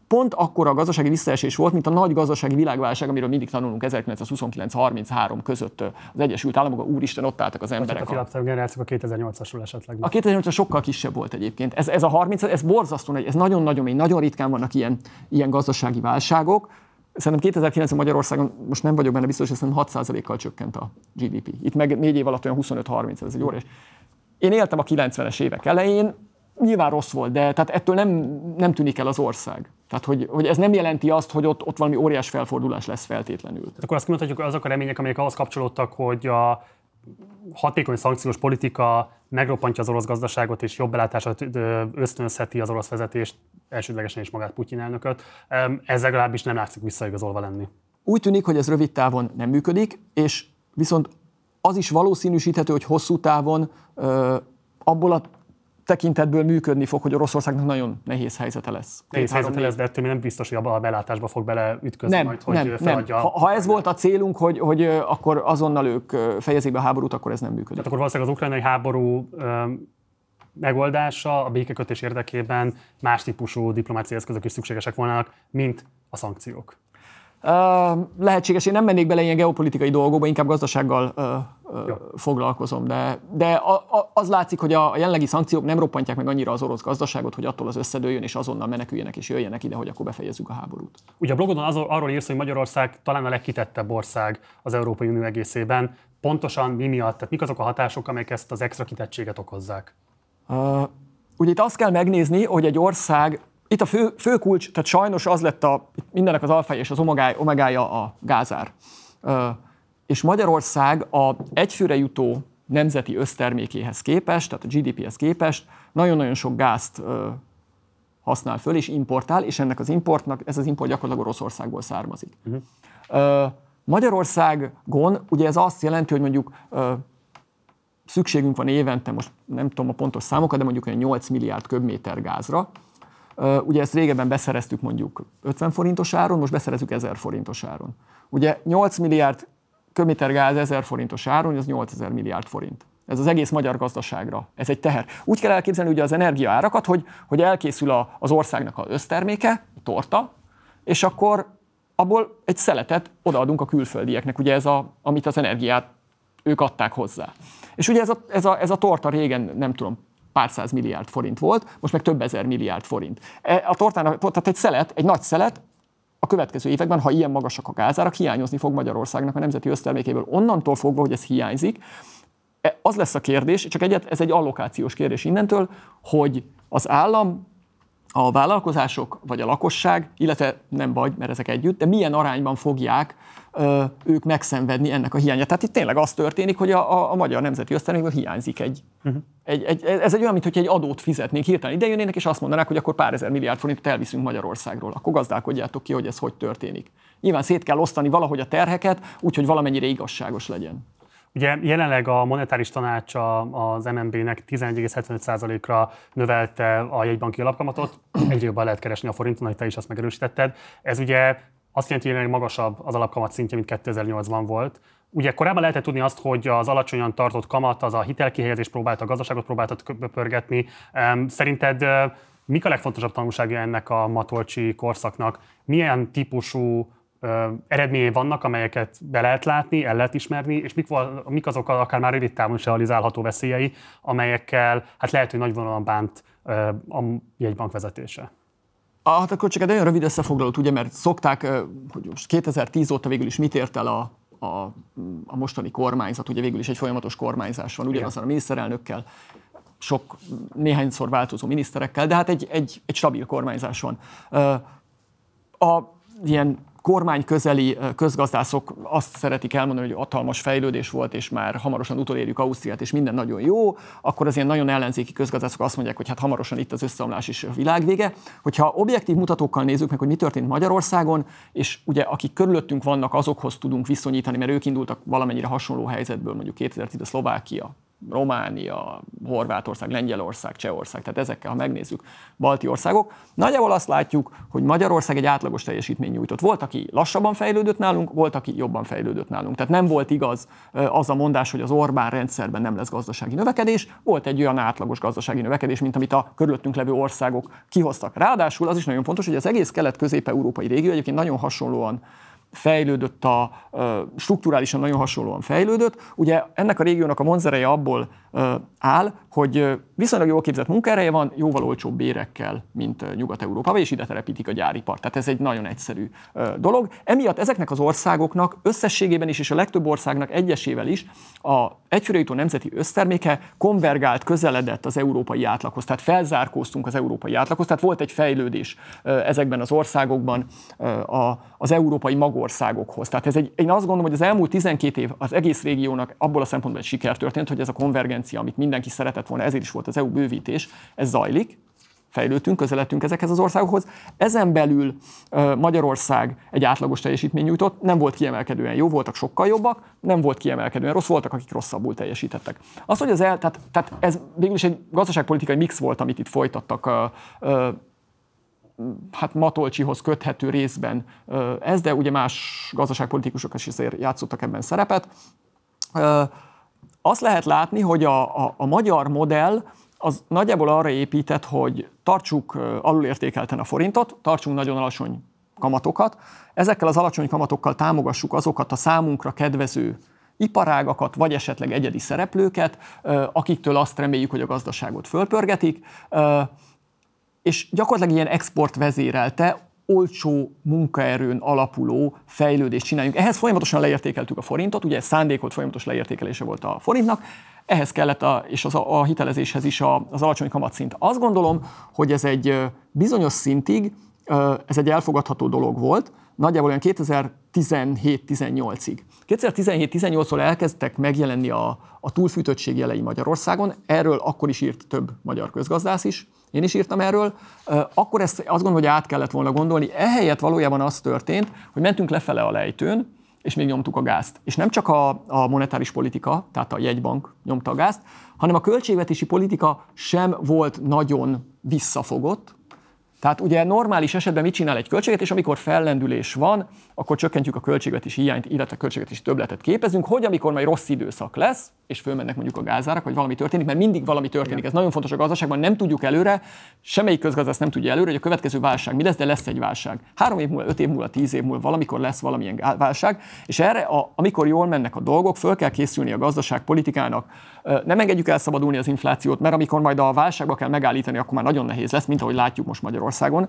pont akkor a gazdasági visszaesés volt, mint a nagy gazdasági világválság, amiről mindig tanulunk 1929-33 között az Egyesült Államok, úristen, ott álltak az emberek. a fiatal generációk a 2008-asról esetleg. A 2008 sokkal kisebb volt egyébként. Ez, ez a 30, ez borzasztó nagy, ez nagyon-nagyon mély, nagyon ritkán vannak ilyen, ilyen gazdasági válságok. Szerintem 2009 Magyarországon, most nem vagyok benne biztos, hogy szerintem 6%-kal csökkent a GDP. Itt meg négy év alatt olyan 25-30, ez egy óriás. Én éltem a 90-es évek elején, nyilván rossz volt, de tehát ettől nem, nem tűnik el az ország. Tehát, hogy, hogy ez nem jelenti azt, hogy ott, ott valami óriás felfordulás lesz feltétlenül. Tehát akkor azt mondhatjuk, hogy azok a remények, amelyek ahhoz kapcsolódtak, hogy a hatékony szankciós politika megroppantja az orosz gazdaságot és jobb belátását ösztönözheti az orosz vezetést, elsődlegesen is magát Putyin elnököt. Ez legalábbis nem látszik visszaigazolva lenni. Úgy tűnik, hogy ez rövid távon nem működik, és viszont az is valószínűsíthető, hogy hosszú távon abból a tekintetből működni fog, hogy Oroszországnak nagyon nehéz helyzete lesz. Nehéz helyzete lesz, de ettől nem biztos, hogy abban a belátásba fog beleütközni nem, majd, hogy nem, feladja. Nem. Ha, ha ez volt a célunk, hogy, hogy akkor azonnal ők fejezik be a háborút, akkor ez nem működik. Tehát akkor valószínűleg az ukrajnai háború megoldása a békekötés érdekében más típusú diplomáciai eszközök is szükségesek volnának, mint a szankciók. Lehetséges, én nem mennék bele ilyen geopolitikai dolgokba, inkább gazdasággal uh, foglalkozom, de, de az látszik, hogy a, jelenlegi szankciók nem roppantják meg annyira az orosz gazdaságot, hogy attól az összedőjön, és azonnal meneküljenek és jöjjenek ide, hogy akkor befejezzük a háborút. Ugye a blogodon az, arról írsz, hogy Magyarország talán a legkitettebb ország az Európai Unió egészében. Pontosan mi miatt? Tehát mik azok a hatások, amelyek ezt az extra kitettséget okozzák? Uh, ugye itt azt kell megnézni, hogy egy ország itt a fő, fő kulcs, tehát sajnos az lett a, mindenek az alfája és az omegája, omegája a gázár. Ö, és Magyarország a egyfőre jutó nemzeti össztermékéhez képest, tehát a GDP-hez képest nagyon-nagyon sok gázt ö, használ föl és importál, és ennek az importnak, ez az import gyakorlatilag Oroszországból származik. Uh-huh. Ö, Magyarországon ugye ez azt jelenti, hogy mondjuk ö, szükségünk van évente, most nem tudom a pontos számokat, de mondjuk olyan 8 milliárd köbméter gázra, Ugye ezt régebben beszereztük mondjuk 50 forintos áron, most beszerezzük 1000 forintos áron. Ugye 8 milliárd köbméter gáz 1000 forintos áron, az 8000 milliárd forint. Ez az egész magyar gazdaságra. Ez egy teher. Úgy kell elképzelni ugye az energiaárakat, hogy, hogy elkészül a, az országnak az összterméke, a torta, és akkor abból egy szeletet odaadunk a külföldieknek, ugye ez a, amit az energiát ők adták hozzá. És ugye ez a, ez a, ez a torta régen, nem tudom, pár száz milliárd forint volt, most meg több ezer milliárd forint. E, a tortának, tehát egy szelet, egy nagy szelet, a következő években, ha ilyen magasak a gázárak, hiányozni fog Magyarországnak a nemzeti össztermékéből. Onnantól fogva, hogy ez hiányzik, e, az lesz a kérdés, csak egyet, ez egy allokációs kérdés innentől, hogy az állam a vállalkozások vagy a lakosság, illetve nem vagy, mert ezek együtt, de milyen arányban fogják ők megszenvedni ennek a hiányát. Tehát itt tényleg az történik, hogy a, a, a magyar nemzeti ösztönéből hiányzik egy, uh-huh. egy, egy, ez egy olyan, mintha egy adót fizetnénk, hirtelen idejönnének, és azt mondanák, hogy akkor pár ezer milliárd forintot elviszünk Magyarországról. Akkor gazdálkodjátok ki, hogy ez hogy történik. Nyilván szét kell osztani valahogy a terheket, úgyhogy valamennyire igazságos legyen. Ugye jelenleg a monetáris tanácsa az MNB-nek 11,75%-ra növelte a jegybanki alapkamatot, egyre jobban lehet keresni a forinton, hogy te is azt megerősítetted. Ez ugye azt jelenti, hogy magasabb az alapkamat szintje, mint 2008-ban volt. Ugye korábban lehetett tudni azt, hogy az alacsonyan tartott kamat az a hitelkihelyezés próbált, a gazdaságot próbáltat pörgetni. Szerinted mik a legfontosabb tanulsága ennek a matolcsi korszaknak? Milyen típusú eredményei vannak, amelyeket be lehet látni, el lehet ismerni, és mik, mik azok akár már rövid távon is realizálható veszélyei, amelyekkel hát lehet, hogy nagy vonalon bánt a jegybank vezetése. Hát akkor csak egy nagyon rövid összefoglalót, ugye, mert szokták, hogy most 2010 óta végül is mit ért el a, a, a mostani kormányzat, ugye végül is egy folyamatos kormányzás van, ugyanazon a miniszterelnökkel, sok, néhányszor változó miniszterekkel, de hát egy, egy, egy stabil kormányzás van. A ilyen kormány közeli közgazdászok azt szeretik elmondani, hogy hatalmas fejlődés volt, és már hamarosan utolérjük Ausztriát, és minden nagyon jó, akkor az ilyen nagyon ellenzéki közgazdászok azt mondják, hogy hát hamarosan itt az összeomlás és a világvége. Hogyha objektív mutatókkal nézzük meg, hogy mi történt Magyarországon, és ugye akik körülöttünk vannak, azokhoz tudunk viszonyítani, mert ők indultak valamennyire hasonló helyzetből, mondjuk 2010 a Szlovákia, Románia, Horvátország, Lengyelország, Csehország, tehát ezekkel, ha megnézzük, balti országok, nagyjából azt látjuk, hogy Magyarország egy átlagos teljesítmény nyújtott. Volt, aki lassabban fejlődött nálunk, volt, aki jobban fejlődött nálunk. Tehát nem volt igaz az a mondás, hogy az Orbán rendszerben nem lesz gazdasági növekedés, volt egy olyan átlagos gazdasági növekedés, mint amit a körülöttünk levő országok kihoztak. Ráadásul az is nagyon fontos, hogy az egész kelet-közép-európai régió egyébként nagyon hasonlóan fejlődött, a, strukturálisan nagyon hasonlóan fejlődött. Ugye ennek a régiónak a monzereje abból áll, hogy viszonylag jól képzett munkaereje van, jóval olcsóbb bérekkel, mint Nyugat-Európában, és ide telepítik a gyáripart. Tehát ez egy nagyon egyszerű dolog. Emiatt ezeknek az országoknak összességében is, és a legtöbb országnak egyesével is a egyfőre jutó nemzeti összterméke konvergált, közeledett az európai átlaghoz, tehát felzárkóztunk az európai átlaghoz, tehát volt egy fejlődés ezekben az országokban az európai magországokhoz. Tehát ez egy, én azt gondolom, hogy az elmúlt 12 év az egész régiónak abból a szempontból egy sikertörténet, hogy ez a konvergencia, amit mindenki szeretett volna, ezért is volt az EU bővítés, ez zajlik, fejlődtünk, közeledtünk ezekhez az országokhoz. Ezen belül Magyarország egy átlagos teljesítmény nyújtott, nem volt kiemelkedően jó, voltak sokkal jobbak, nem volt kiemelkedően rossz, voltak, akik rosszabbul teljesítettek. Az, hogy az el, tehát, tehát ez végül is egy gazdaságpolitikai mix volt, amit itt folytattak hát Matolcsihoz köthető részben ez, de ugye más gazdaságpolitikusok is azért játszottak ebben szerepet. Azt lehet látni, hogy a, a, a magyar modell az nagyjából arra épített, hogy tartsuk alulértékelten a forintot, tartsunk nagyon alacsony kamatokat, ezekkel az alacsony kamatokkal támogassuk azokat a számunkra kedvező iparágakat, vagy esetleg egyedi szereplőket, akiktől azt reméljük, hogy a gazdaságot fölpörgetik, és gyakorlatilag ilyen export vezérelte, olcsó munkaerőn alapuló fejlődést csináljunk. Ehhez folyamatosan leértékeltük a forintot, ugye szándékolt folyamatos leértékelése volt a forintnak, ehhez kellett, a, és az a, a hitelezéshez is a, az alacsony kamatszint. Azt gondolom, hogy ez egy bizonyos szintig, ez egy elfogadható dolog volt, nagyjából olyan 2017-18-ig. 2017-18-tól elkezdtek megjelenni a, a túlfűtöttség jelei Magyarországon, erről akkor is írt több magyar közgazdász is, én is írtam erről, akkor ezt azt gondolom, hogy át kellett volna gondolni. Ehelyett valójában az történt, hogy mentünk lefele a lejtőn, és még nyomtuk a gázt. És nem csak a, a monetáris politika, tehát a jegybank nyomta a gázt, hanem a költségvetési politika sem volt nagyon visszafogott. Tehát ugye normális esetben mit csinál egy költségvetés, amikor fellendülés van, akkor csökkentjük a költségvetési hiányt, illetve költségvetési többletet képezünk, hogy amikor majd rossz időszak lesz, és fölmennek mondjuk a gázárak, vagy valami történik, mert mindig valami történik. Igen. Ez nagyon fontos a gazdaságban, nem tudjuk előre, semmelyik közgazdász nem tudja előre, hogy a következő válság mi lesz, de lesz egy válság. Három év múlva, öt év múlva, tíz év múlva valamikor lesz valamilyen válság, és erre, a, amikor jól mennek a dolgok, föl kell készülni a gazdaságpolitikának. Nem engedjük el szabadulni az inflációt, mert amikor majd a válságba kell megállítani, akkor már nagyon nehéz lesz, mint ahogy látjuk most Magyarországon.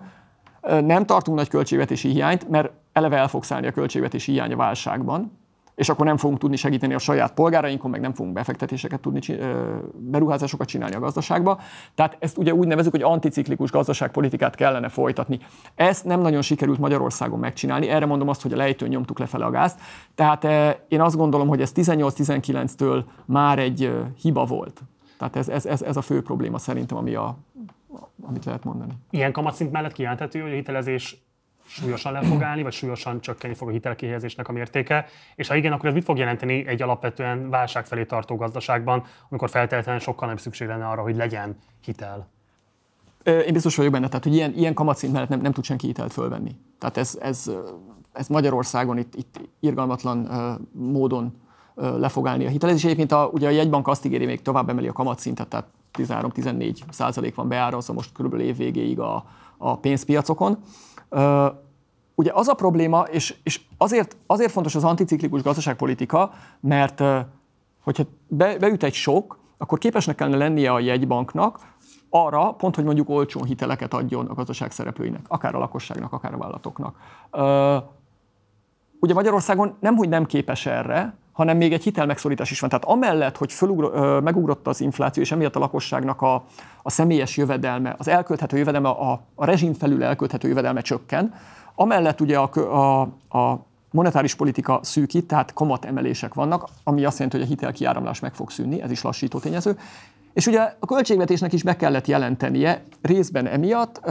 Nem tartunk nagy költségvetési hiányt, mert eleve el fog szállni a költségvetési hiány a válságban, és akkor nem fogunk tudni segíteni a saját polgárainkon, meg nem fogunk befektetéseket tudni, beruházásokat csinálni a gazdaságba. Tehát ezt ugye úgy nevezük, hogy anticiklikus gazdaságpolitikát kellene folytatni. Ezt nem nagyon sikerült Magyarországon megcsinálni, erre mondom azt, hogy a lejtőn nyomtuk lefele a gázt. Tehát én azt gondolom, hogy ez 18-19-től már egy hiba volt. Tehát ez, ez, ez, ez a fő probléma szerintem, ami a, amit lehet mondani. Ilyen kamatszint mellett kijelenthető, hogy a hitelezés súlyosan le fog állni, vagy súlyosan csökkenni fog a hitelkihelyezésnek a mértéke, és ha igen, akkor ez mit fog jelenteni egy alapvetően válság felé tartó gazdaságban, amikor feltétlenül sokkal nem szükség lenne arra, hogy legyen hitel? Én biztos vagyok benne, tehát hogy ilyen, ilyen kamatszint mellett nem, nem tud senki hitelt fölvenni. Tehát ez, ez, ez Magyarországon itt, itt irgalmatlan módon le fog állni a hitelezés. Egyébként a, ugye a jegybank azt ígéri, még tovább emeli a kamatszintet, tehát 13-14 százalék van beárazva most körülbelül év végéig a, a pénzpiacokon. Ugye az a probléma, és, és azért, azért fontos az anticiklikus gazdaságpolitika, mert hogyha be, beüt egy sok, akkor képesnek kellene lennie a jegybanknak arra, pont, hogy mondjuk olcsó hiteleket adjon a gazdaság szereplőinek, akár a lakosságnak, akár a vállalatoknak. Ugye Magyarországon nem, hogy nem képes erre, hanem még egy hitelmegszorítás is van. Tehát amellett, hogy fölugro, megugrott az infláció, és emiatt a lakosságnak a, a személyes jövedelme, az elkölthető jövedelme, a, a rezsim felül elkölthető jövedelme csökken, amellett ugye a, a, a monetáris politika szűkít, tehát emelések vannak, ami azt jelenti, hogy a hitelkiáramlás meg fog szűnni, ez is lassító tényező. És ugye a költségvetésnek is be kellett jelentenie, részben emiatt,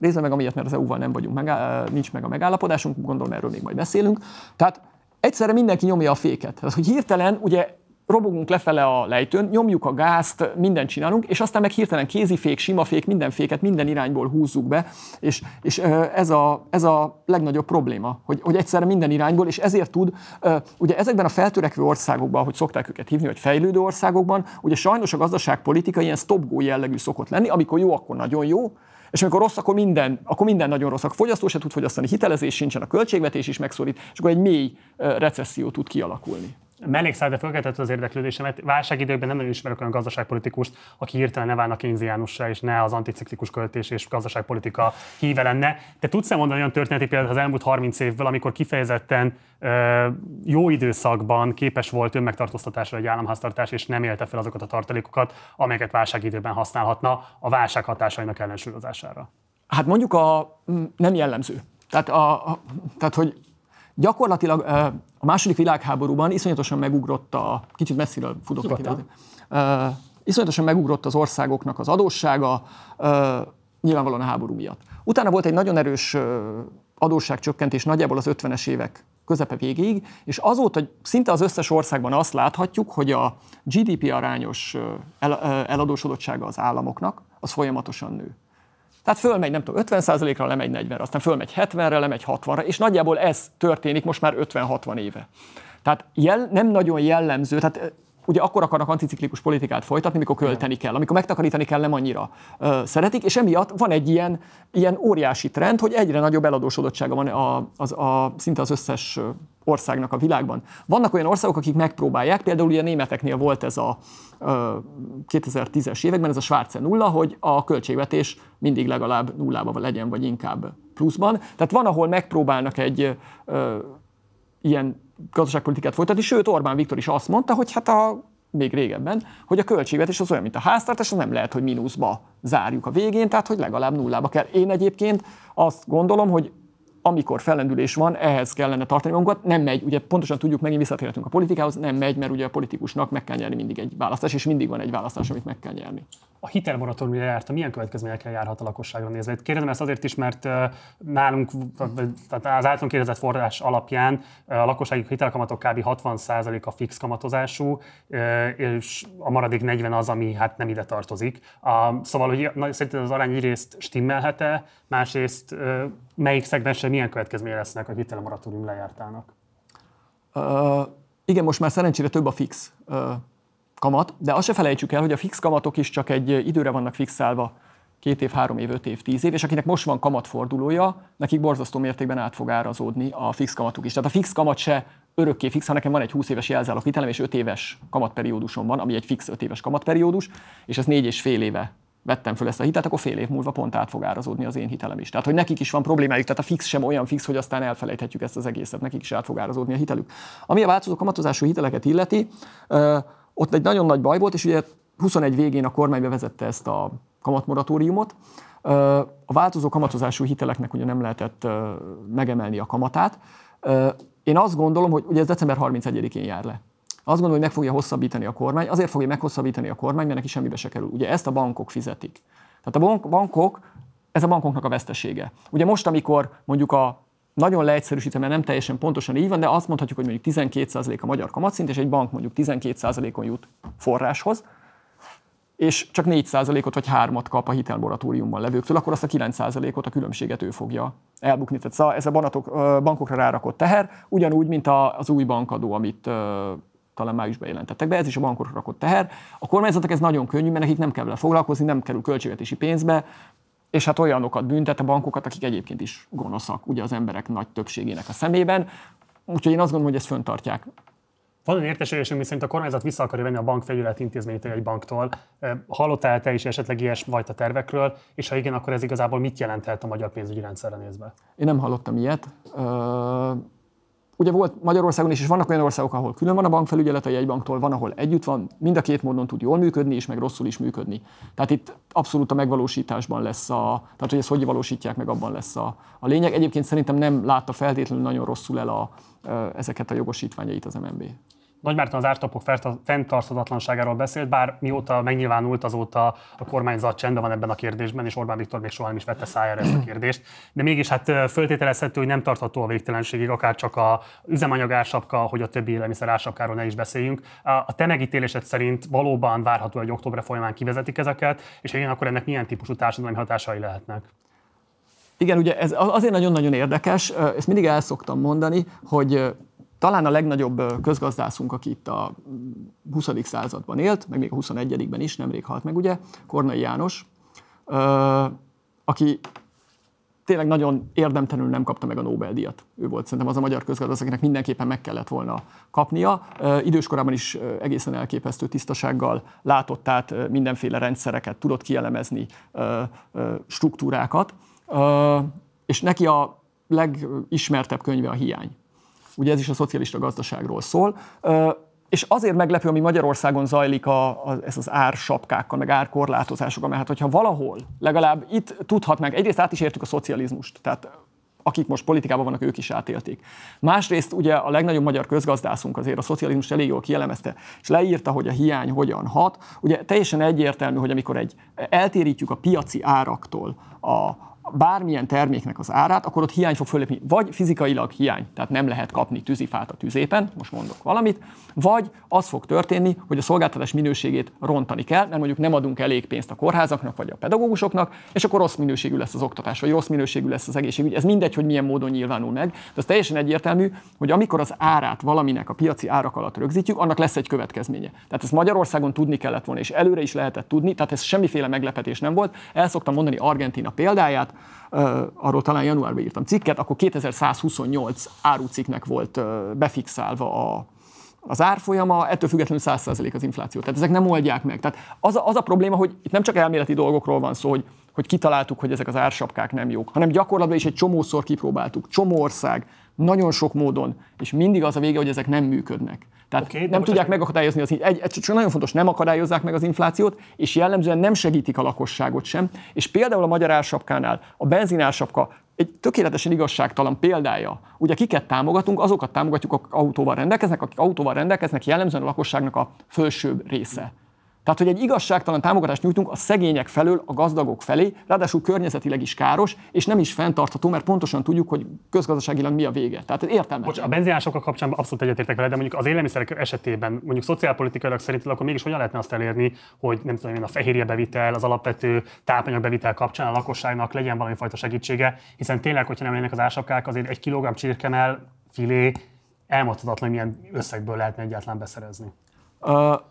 részben meg amiatt, mert az EU-val nem vagyunk, nincs meg a megállapodásunk, gondolom erről még majd beszélünk. Tehát egyszerre mindenki nyomja a féket. Tehát, hogy hirtelen ugye robogunk lefele a lejtőn, nyomjuk a gázt, mindent csinálunk, és aztán meg hirtelen kézifék, simafék, minden féket minden irányból húzzuk be, és, és ez, a, ez a legnagyobb probléma, hogy, hogy egyszerre minden irányból, és ezért tud, ugye ezekben a feltörekvő országokban, hogy szokták őket hívni, hogy fejlődő országokban, ugye sajnos a gazdaságpolitika ilyen stop jellegű szokott lenni, amikor jó, akkor nagyon jó, és amikor rossz, akkor minden, akkor minden nagyon rossz. A fogyasztó se tud fogyasztani, hitelezés sincsen, a költségvetés is megszorít, és akkor egy mély recesszió tud kialakulni mellékszállt, de fölkeltett az érdeklődésemet. Válságidőkben nem nagyon ismerek olyan gazdaságpolitikust, aki hirtelen ne válna kénziánussá, és ne az anticiklikus költés és gazdaságpolitika híve lenne. Te tudsz-e mondani olyan történeti példát az elmúlt 30 évből, amikor kifejezetten ö, jó időszakban képes volt önmegtartóztatásra egy államháztartás, és nem élte fel azokat a tartalékokat, amelyeket válságidőben használhatna a válság hatásainak ellensúlyozására? Hát mondjuk a nem jellemző. Tehát, a, tehát hogy gyakorlatilag a második világháborúban iszonyatosan megugrott a, kicsit messziről futok ki, uh, iszonyatosan megugrott az országoknak az adóssága, uh, nyilvánvalóan a háború miatt. Utána volt egy nagyon erős uh, adósságcsökkentés nagyjából az 50-es évek közepe végéig, és azóta szinte az összes országban azt láthatjuk, hogy a GDP arányos el, eladósodottsága az államoknak az folyamatosan nő. Tehát fölmegy, nem tudom, 50%-ra, lemegy 40-re, aztán fölmegy 70-re, lemegy 60-ra, és nagyjából ez történik most már 50-60 éve. Tehát jel, nem nagyon jellemző, tehát ugye akkor akarnak anticiklikus politikát folytatni, mikor költeni kell, amikor megtakarítani kell, nem annyira ö, szeretik, és emiatt van egy ilyen, ilyen óriási trend, hogy egyre nagyobb eladósodottsága van a, az, a, szinte az összes országnak a világban. Vannak olyan országok, akik megpróbálják, például ugye a németeknél volt ez a ö, 2010-es években, ez a Schwarze nulla, hogy a költségvetés mindig legalább nullába legyen, vagy inkább pluszban. Tehát van, ahol megpróbálnak egy ö, ilyen gazdaságpolitikát folytatni, sőt Orbán Viktor is azt mondta, hogy hát a még régebben, hogy a költségvetés az olyan, mint a háztartás, az nem lehet, hogy mínuszba zárjuk a végén, tehát hogy legalább nullába kell. Én egyébként azt gondolom, hogy amikor fellendülés van, ehhez kellene tartani magunkat. Nem megy, ugye pontosan tudjuk, megint visszatérhetünk a politikához, nem megy, mert ugye a politikusnak meg kell nyerni mindig egy választás, és mindig van egy választás, amit meg kell nyerni. A hitelmoratóriumra járta, milyen következményekkel járhat a lakosságra nézve? Kérdezem ezt azért is, mert nálunk, tehát az általunk kérdezett forrás alapján a lakossági hitelkamatok kb. 60% a fix kamatozású, és a maradék 40 az, ami hát nem ide tartozik. Szóval, hogy szerinted az arány egyrészt stimmelhet-e, másrészt melyik szegmensre milyen következménye lesznek a hitelmoratórium lejártának? Uh, igen, most már szerencsére több a fix uh, kamat, de azt se felejtsük el, hogy a fix kamatok is csak egy időre vannak fixálva, két év, három év, öt év, tíz év, és akinek most van kamatfordulója, nekik borzasztó mértékben át fog árazódni a fix kamatuk is. Tehát a fix kamat se örökké fix, ha nekem van egy 20 éves jelzálog hitelem, és 5 éves kamatperiódusom van, ami egy fix 5 éves kamatperiódus, és ez négy és fél éve vettem föl ezt a hitelt, akkor fél év múlva pont át fog árazódni az én hitelem is. Tehát, hogy nekik is van problémájuk, tehát a fix sem olyan fix, hogy aztán elfelejthetjük ezt az egészet, nekik is át fog árazódni a hitelük. Ami a változó kamatozású hiteleket illeti, ott egy nagyon nagy baj volt, és ugye 21 végén a kormány bevezette ezt a kamatmoratóriumot. A változó kamatozású hiteleknek ugye nem lehetett megemelni a kamatát. Én azt gondolom, hogy ugye ez december 31-én jár le. Azt gondolom, hogy meg fogja hosszabbítani a kormány. Azért fogja meghosszabbítani a kormány, mert neki semmibe se kerül. Ugye ezt a bankok fizetik. Tehát a bankok, ez a bankoknak a vesztesége. Ugye most, amikor mondjuk a nagyon leegyszerűsítve, mert nem teljesen pontosan így van, de azt mondhatjuk, hogy mondjuk 12% a magyar kamatszint, és egy bank mondjuk 12%-on jut forráshoz, és csak 4%-ot vagy 3-at kap a hitelmoratóriumban levőktől, akkor azt a 9%-ot, a különbséget ő fogja elbukni. Tehát szóval ez a banatok, bankokra rárakott teher, ugyanúgy, mint az új bankadó, amit talán májusban jelentettek be, ez is a bankokra rakott teher. A kormányzatok ez nagyon könnyű, mert nekik nem kell vele foglalkozni, nem kerül költségvetési pénzbe, és hát olyanokat büntet a bankokat, akik egyébként is gonoszak, ugye az emberek nagy többségének a szemében. Úgyhogy én azt gondolom, hogy ezt föntartják. Van olyan értesülésünk, miszerint a kormányzat vissza akarja venni a bankfelület intézményt egy banktól. Hallottál te is esetleg ilyesfajta tervekről, és ha igen, akkor ez igazából mit jelenthet a magyar pénzügyi rendszerre nézve? Én nem hallottam ilyet. Ugye volt Magyarországon is, és vannak olyan országok, ahol külön van a bankfelügyelet a jegybanktól, van, ahol együtt van, mind a két módon tud jól működni, és meg rosszul is működni. Tehát itt abszolút a megvalósításban lesz a, tehát hogy ezt hogy valósítják meg, abban lesz a, a lényeg. Egyébként szerintem nem látta feltétlenül nagyon rosszul el a, ezeket a jogosítványait az MNB. Nagy Márton az ártapok fenntarthatatlanságáról beszélt, bár mióta megnyilvánult, azóta a kormányzat csende van ebben a kérdésben, és Orbán Viktor még soha nem is vette szájára ezt a kérdést. De mégis hát föltételezhető, hogy nem tartható a végtelenségig, akár csak a üzemanyag ársapka, hogy a többi élelmiszer ársapkáról ne is beszéljünk. A te megítélésed szerint valóban várható, hogy október folyamán kivezetik ezeket, és igen, akkor ennek milyen típusú társadalmi hatásai lehetnek? Igen, ugye ez azért nagyon-nagyon érdekes, ezt mindig el szoktam mondani, hogy talán a legnagyobb közgazdászunk, aki itt a 20. században élt, meg még a 21. is, nemrég halt meg, ugye, Kornai János, aki tényleg nagyon érdemtelenül nem kapta meg a Nobel-díjat. Ő volt szerintem az a magyar közgazdász, akinek mindenképpen meg kellett volna kapnia. Időskorában is egészen elképesztő tisztasággal látott át mindenféle rendszereket, tudott kielemezni struktúrákat, és neki a legismertebb könyve a hiány. Ugye ez is a szocialista gazdaságról szól. És azért meglepő, ami Magyarországon zajlik a, a, ez az ársapkákkal, meg árkorlátozásokkal, mert hát, hogyha valahol, legalább itt tudhatnánk, egyrészt át is értük a szocializmust, tehát akik most politikában vannak, ők is átélték. Másrészt ugye a legnagyobb magyar közgazdászunk azért a szocializmust elég jól kielemezte, és leírta, hogy a hiány hogyan hat. Ugye teljesen egyértelmű, hogy amikor egy eltérítjük a piaci áraktól a, bármilyen terméknek az árát, akkor ott hiány fog fölépni. Vagy fizikailag hiány, tehát nem lehet kapni tűzifát a tűzépen, most mondok valamit, vagy az fog történni, hogy a szolgáltatás minőségét rontani kell, mert mondjuk nem adunk elég pénzt a kórházaknak vagy a pedagógusoknak, és akkor rossz minőségű lesz az oktatás, vagy rossz minőségű lesz az egészségügy. Ez mindegy, hogy milyen módon nyilvánul meg, de az teljesen egyértelmű, hogy amikor az árát valaminek a piaci árak alatt rögzítjük, annak lesz egy következménye. Tehát ezt Magyarországon tudni kellett volna, és előre is lehetett tudni, tehát ez semmiféle meglepetés nem volt. El szoktam mondani Argentina példáját, arról talán januárban írtam cikket, akkor 2128 árucikknek volt befixálva a, az árfolyama, ettől függetlenül 100% az infláció. Tehát ezek nem oldják meg. Tehát az a, az a probléma, hogy itt nem csak elméleti dolgokról van szó, hogy, hogy kitaláltuk, hogy ezek az ársapkák nem jók, hanem gyakorlatban is egy csomószor kipróbáltuk. Csomó ország, nagyon sok módon, és mindig az a vége, hogy ezek nem működnek. Tehát okay, nem tudják megakadályozni az egy, egy, csak nagyon fontos, nem akadályozzák meg az inflációt, és jellemzően nem segítik a lakosságot sem. És például a magyar ársapkánál a benzinársapka egy tökéletesen igazságtalan példája. Ugye kiket támogatunk, azokat támogatjuk, akik autóval rendelkeznek, akik autóval rendelkeznek, jellemzően a lakosságnak a felsőbb része. Tehát, hogy egy igazságtalan támogatást nyújtunk a szegények felől a gazdagok felé, ráadásul környezetileg is káros, és nem is fenntartható, mert pontosan tudjuk, hogy közgazdaságilag mi a vége. Tehát értelme. Bocs, a benzinásokkal kapcsolatban abszolút egyetértek vele, de mondjuk az élelmiszerek esetében, mondjuk szociálpolitikailag szerint akkor mégis hogyan lehetne azt elérni, hogy nem tudom én, a fehérje bevitel, az alapvető tápanyagbevitel kapcsán a lakosságnak legyen valami fajta segítsége, hiszen tényleg, hogyha nem lennének az ásapkák, azért egy kilogramm csirkemel, filé, elmondhatatlan, hogy milyen összegből lehetne egyáltalán beszerezni. Uh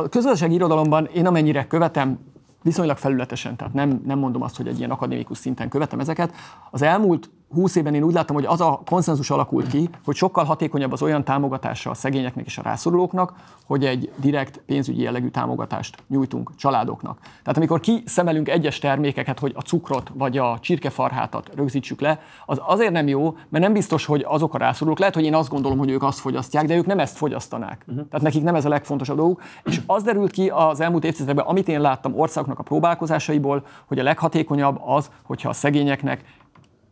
a közgazdasági irodalomban én amennyire követem, viszonylag felületesen, tehát nem, nem mondom azt, hogy egy ilyen akadémikus szinten követem ezeket. Az elmúlt 20 évben én úgy látom, hogy az a konszenzus alakult ki, hogy sokkal hatékonyabb az olyan támogatása a szegényeknek és a rászorulóknak, hogy egy direkt pénzügyi jellegű támogatást nyújtunk családoknak. Tehát amikor kiszemelünk egyes termékeket, hogy a cukrot vagy a csirkefarhátat rögzítsük le, az azért nem jó, mert nem biztos, hogy azok a rászorulók, lehet, hogy én azt gondolom, hogy ők azt fogyasztják, de ők nem ezt fogyasztanák. Uh-huh. Tehát nekik nem ez a legfontosabb dolguk. És az derült ki az elmúlt évtizedekben, amit én láttam országoknak a próbálkozásaiból, hogy a leghatékonyabb az, hogyha a szegényeknek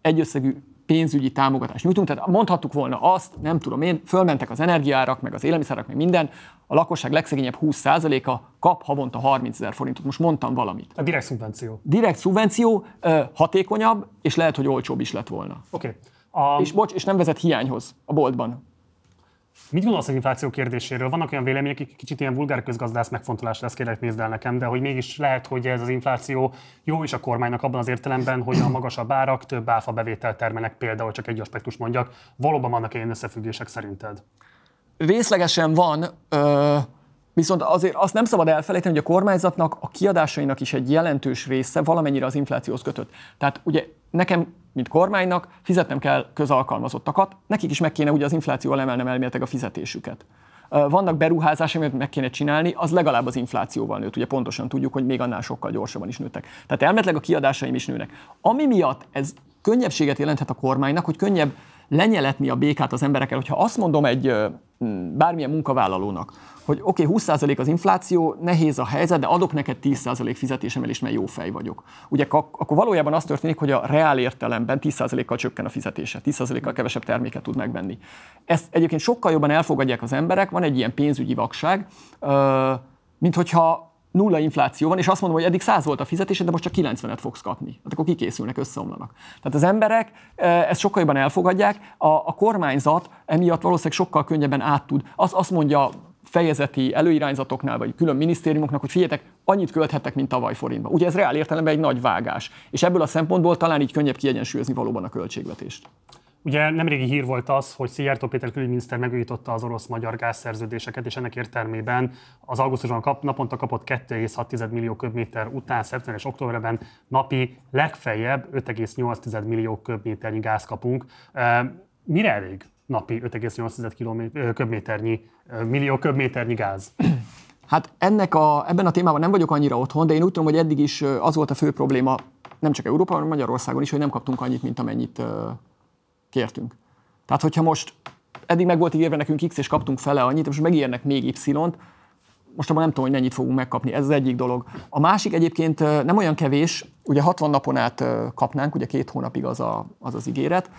egyösszegű pénzügyi támogatást nyújtunk. Tehát mondhattuk volna azt, nem tudom én, fölmentek az energiárak, meg az élelmiszerek, meg minden, a lakosság legszegényebb 20%-a kap havonta 30 ezer forintot. Most mondtam valamit. A direkt szubvenció. Direkt szubvenció hatékonyabb, és lehet, hogy olcsóbb is lett volna. Oké. Okay. A... És bocs, és nem vezet hiányhoz a boltban. Mit gondolsz az infláció kérdéséről? Vannak olyan vélemények, akik kicsit ilyen vulgár közgazdász megfontolás lesz, kérlek nézd el nekem, de hogy mégis lehet, hogy ez az infláció jó is a kormánynak abban az értelemben, hogy a magasabb árak több áfa bevételt termelnek, például csak egy aspektus mondjak. Valóban vannak ilyen összefüggések szerinted? Részlegesen van, ö- Viszont azért azt nem szabad elfelejteni, hogy a kormányzatnak a kiadásainak is egy jelentős része valamennyire az inflációhoz kötött. Tehát ugye nekem, mint kormánynak fizetnem kell közalkalmazottakat, nekik is meg kéne ugye az inflációval emelnem elméletileg a fizetésüket. Vannak beruházások, amit meg kéne csinálni, az legalább az inflációval nőtt. Ugye pontosan tudjuk, hogy még annál sokkal gyorsabban is nőttek. Tehát elméletileg a kiadásaim is nőnek. Ami miatt ez könnyebbséget jelenthet a kormánynak, hogy könnyebb lenyeletni a békát az emberekkel. Hogyha azt mondom egy bármilyen munkavállalónak, hogy oké, okay, 20% az infláció, nehéz a helyzet, de adok neked 10% fizetésemelést, mert jó fej vagyok. Ugye akkor valójában az történik, hogy a reál értelemben 10%-kal csökken a fizetése, 10%-kal kevesebb terméket tud megvenni. Ezt egyébként sokkal jobban elfogadják az emberek, van egy ilyen pénzügyi vakság, mint hogyha nulla infláció van, és azt mondom, hogy eddig 100 volt a fizetésed, de most csak 90-et fogsz kapni. Hát akkor kikészülnek, összeomlanak. Tehát az emberek ezt sokkal jobban elfogadják, a, a kormányzat emiatt valószínűleg sokkal könnyebben át tud. Azt, azt mondja fejezeti előirányzatoknál, vagy külön minisztériumoknak, hogy figyeljetek, annyit költhettek, mint tavaly forintba. Ugye ez reál értelemben egy nagy vágás. És ebből a szempontból talán így könnyebb kiegyensúlyozni valóban a költségvetést. Ugye nemrégi hír volt az, hogy Szijjártó Péter külügyminiszter megújította az orosz-magyar gázszerződéseket, és ennek értelmében az augusztusban kap, naponta kapott 2,6 millió köbméter után, szeptember és októberben napi legfeljebb 5,8 millió köbméternyi gáz kapunk. Mire elég napi 5,8 köbméternyi, millió köbméternyi gáz? Hát ennek a, ebben a témában nem vagyok annyira otthon, de én úgy tudom, hogy eddig is az volt a fő probléma, nem csak Európában, hanem Magyarországon is, hogy nem kaptunk annyit, mint amennyit kértünk. Tehát, hogyha most eddig meg volt ígérve nekünk X, és kaptunk fele annyit, most megírnek még Y-t, most abban nem tudom, hogy mennyit fogunk megkapni, ez az egyik dolog. A másik egyébként nem olyan kevés, ugye 60 napon át kapnánk, ugye két hónapig az a, az, az ígéret,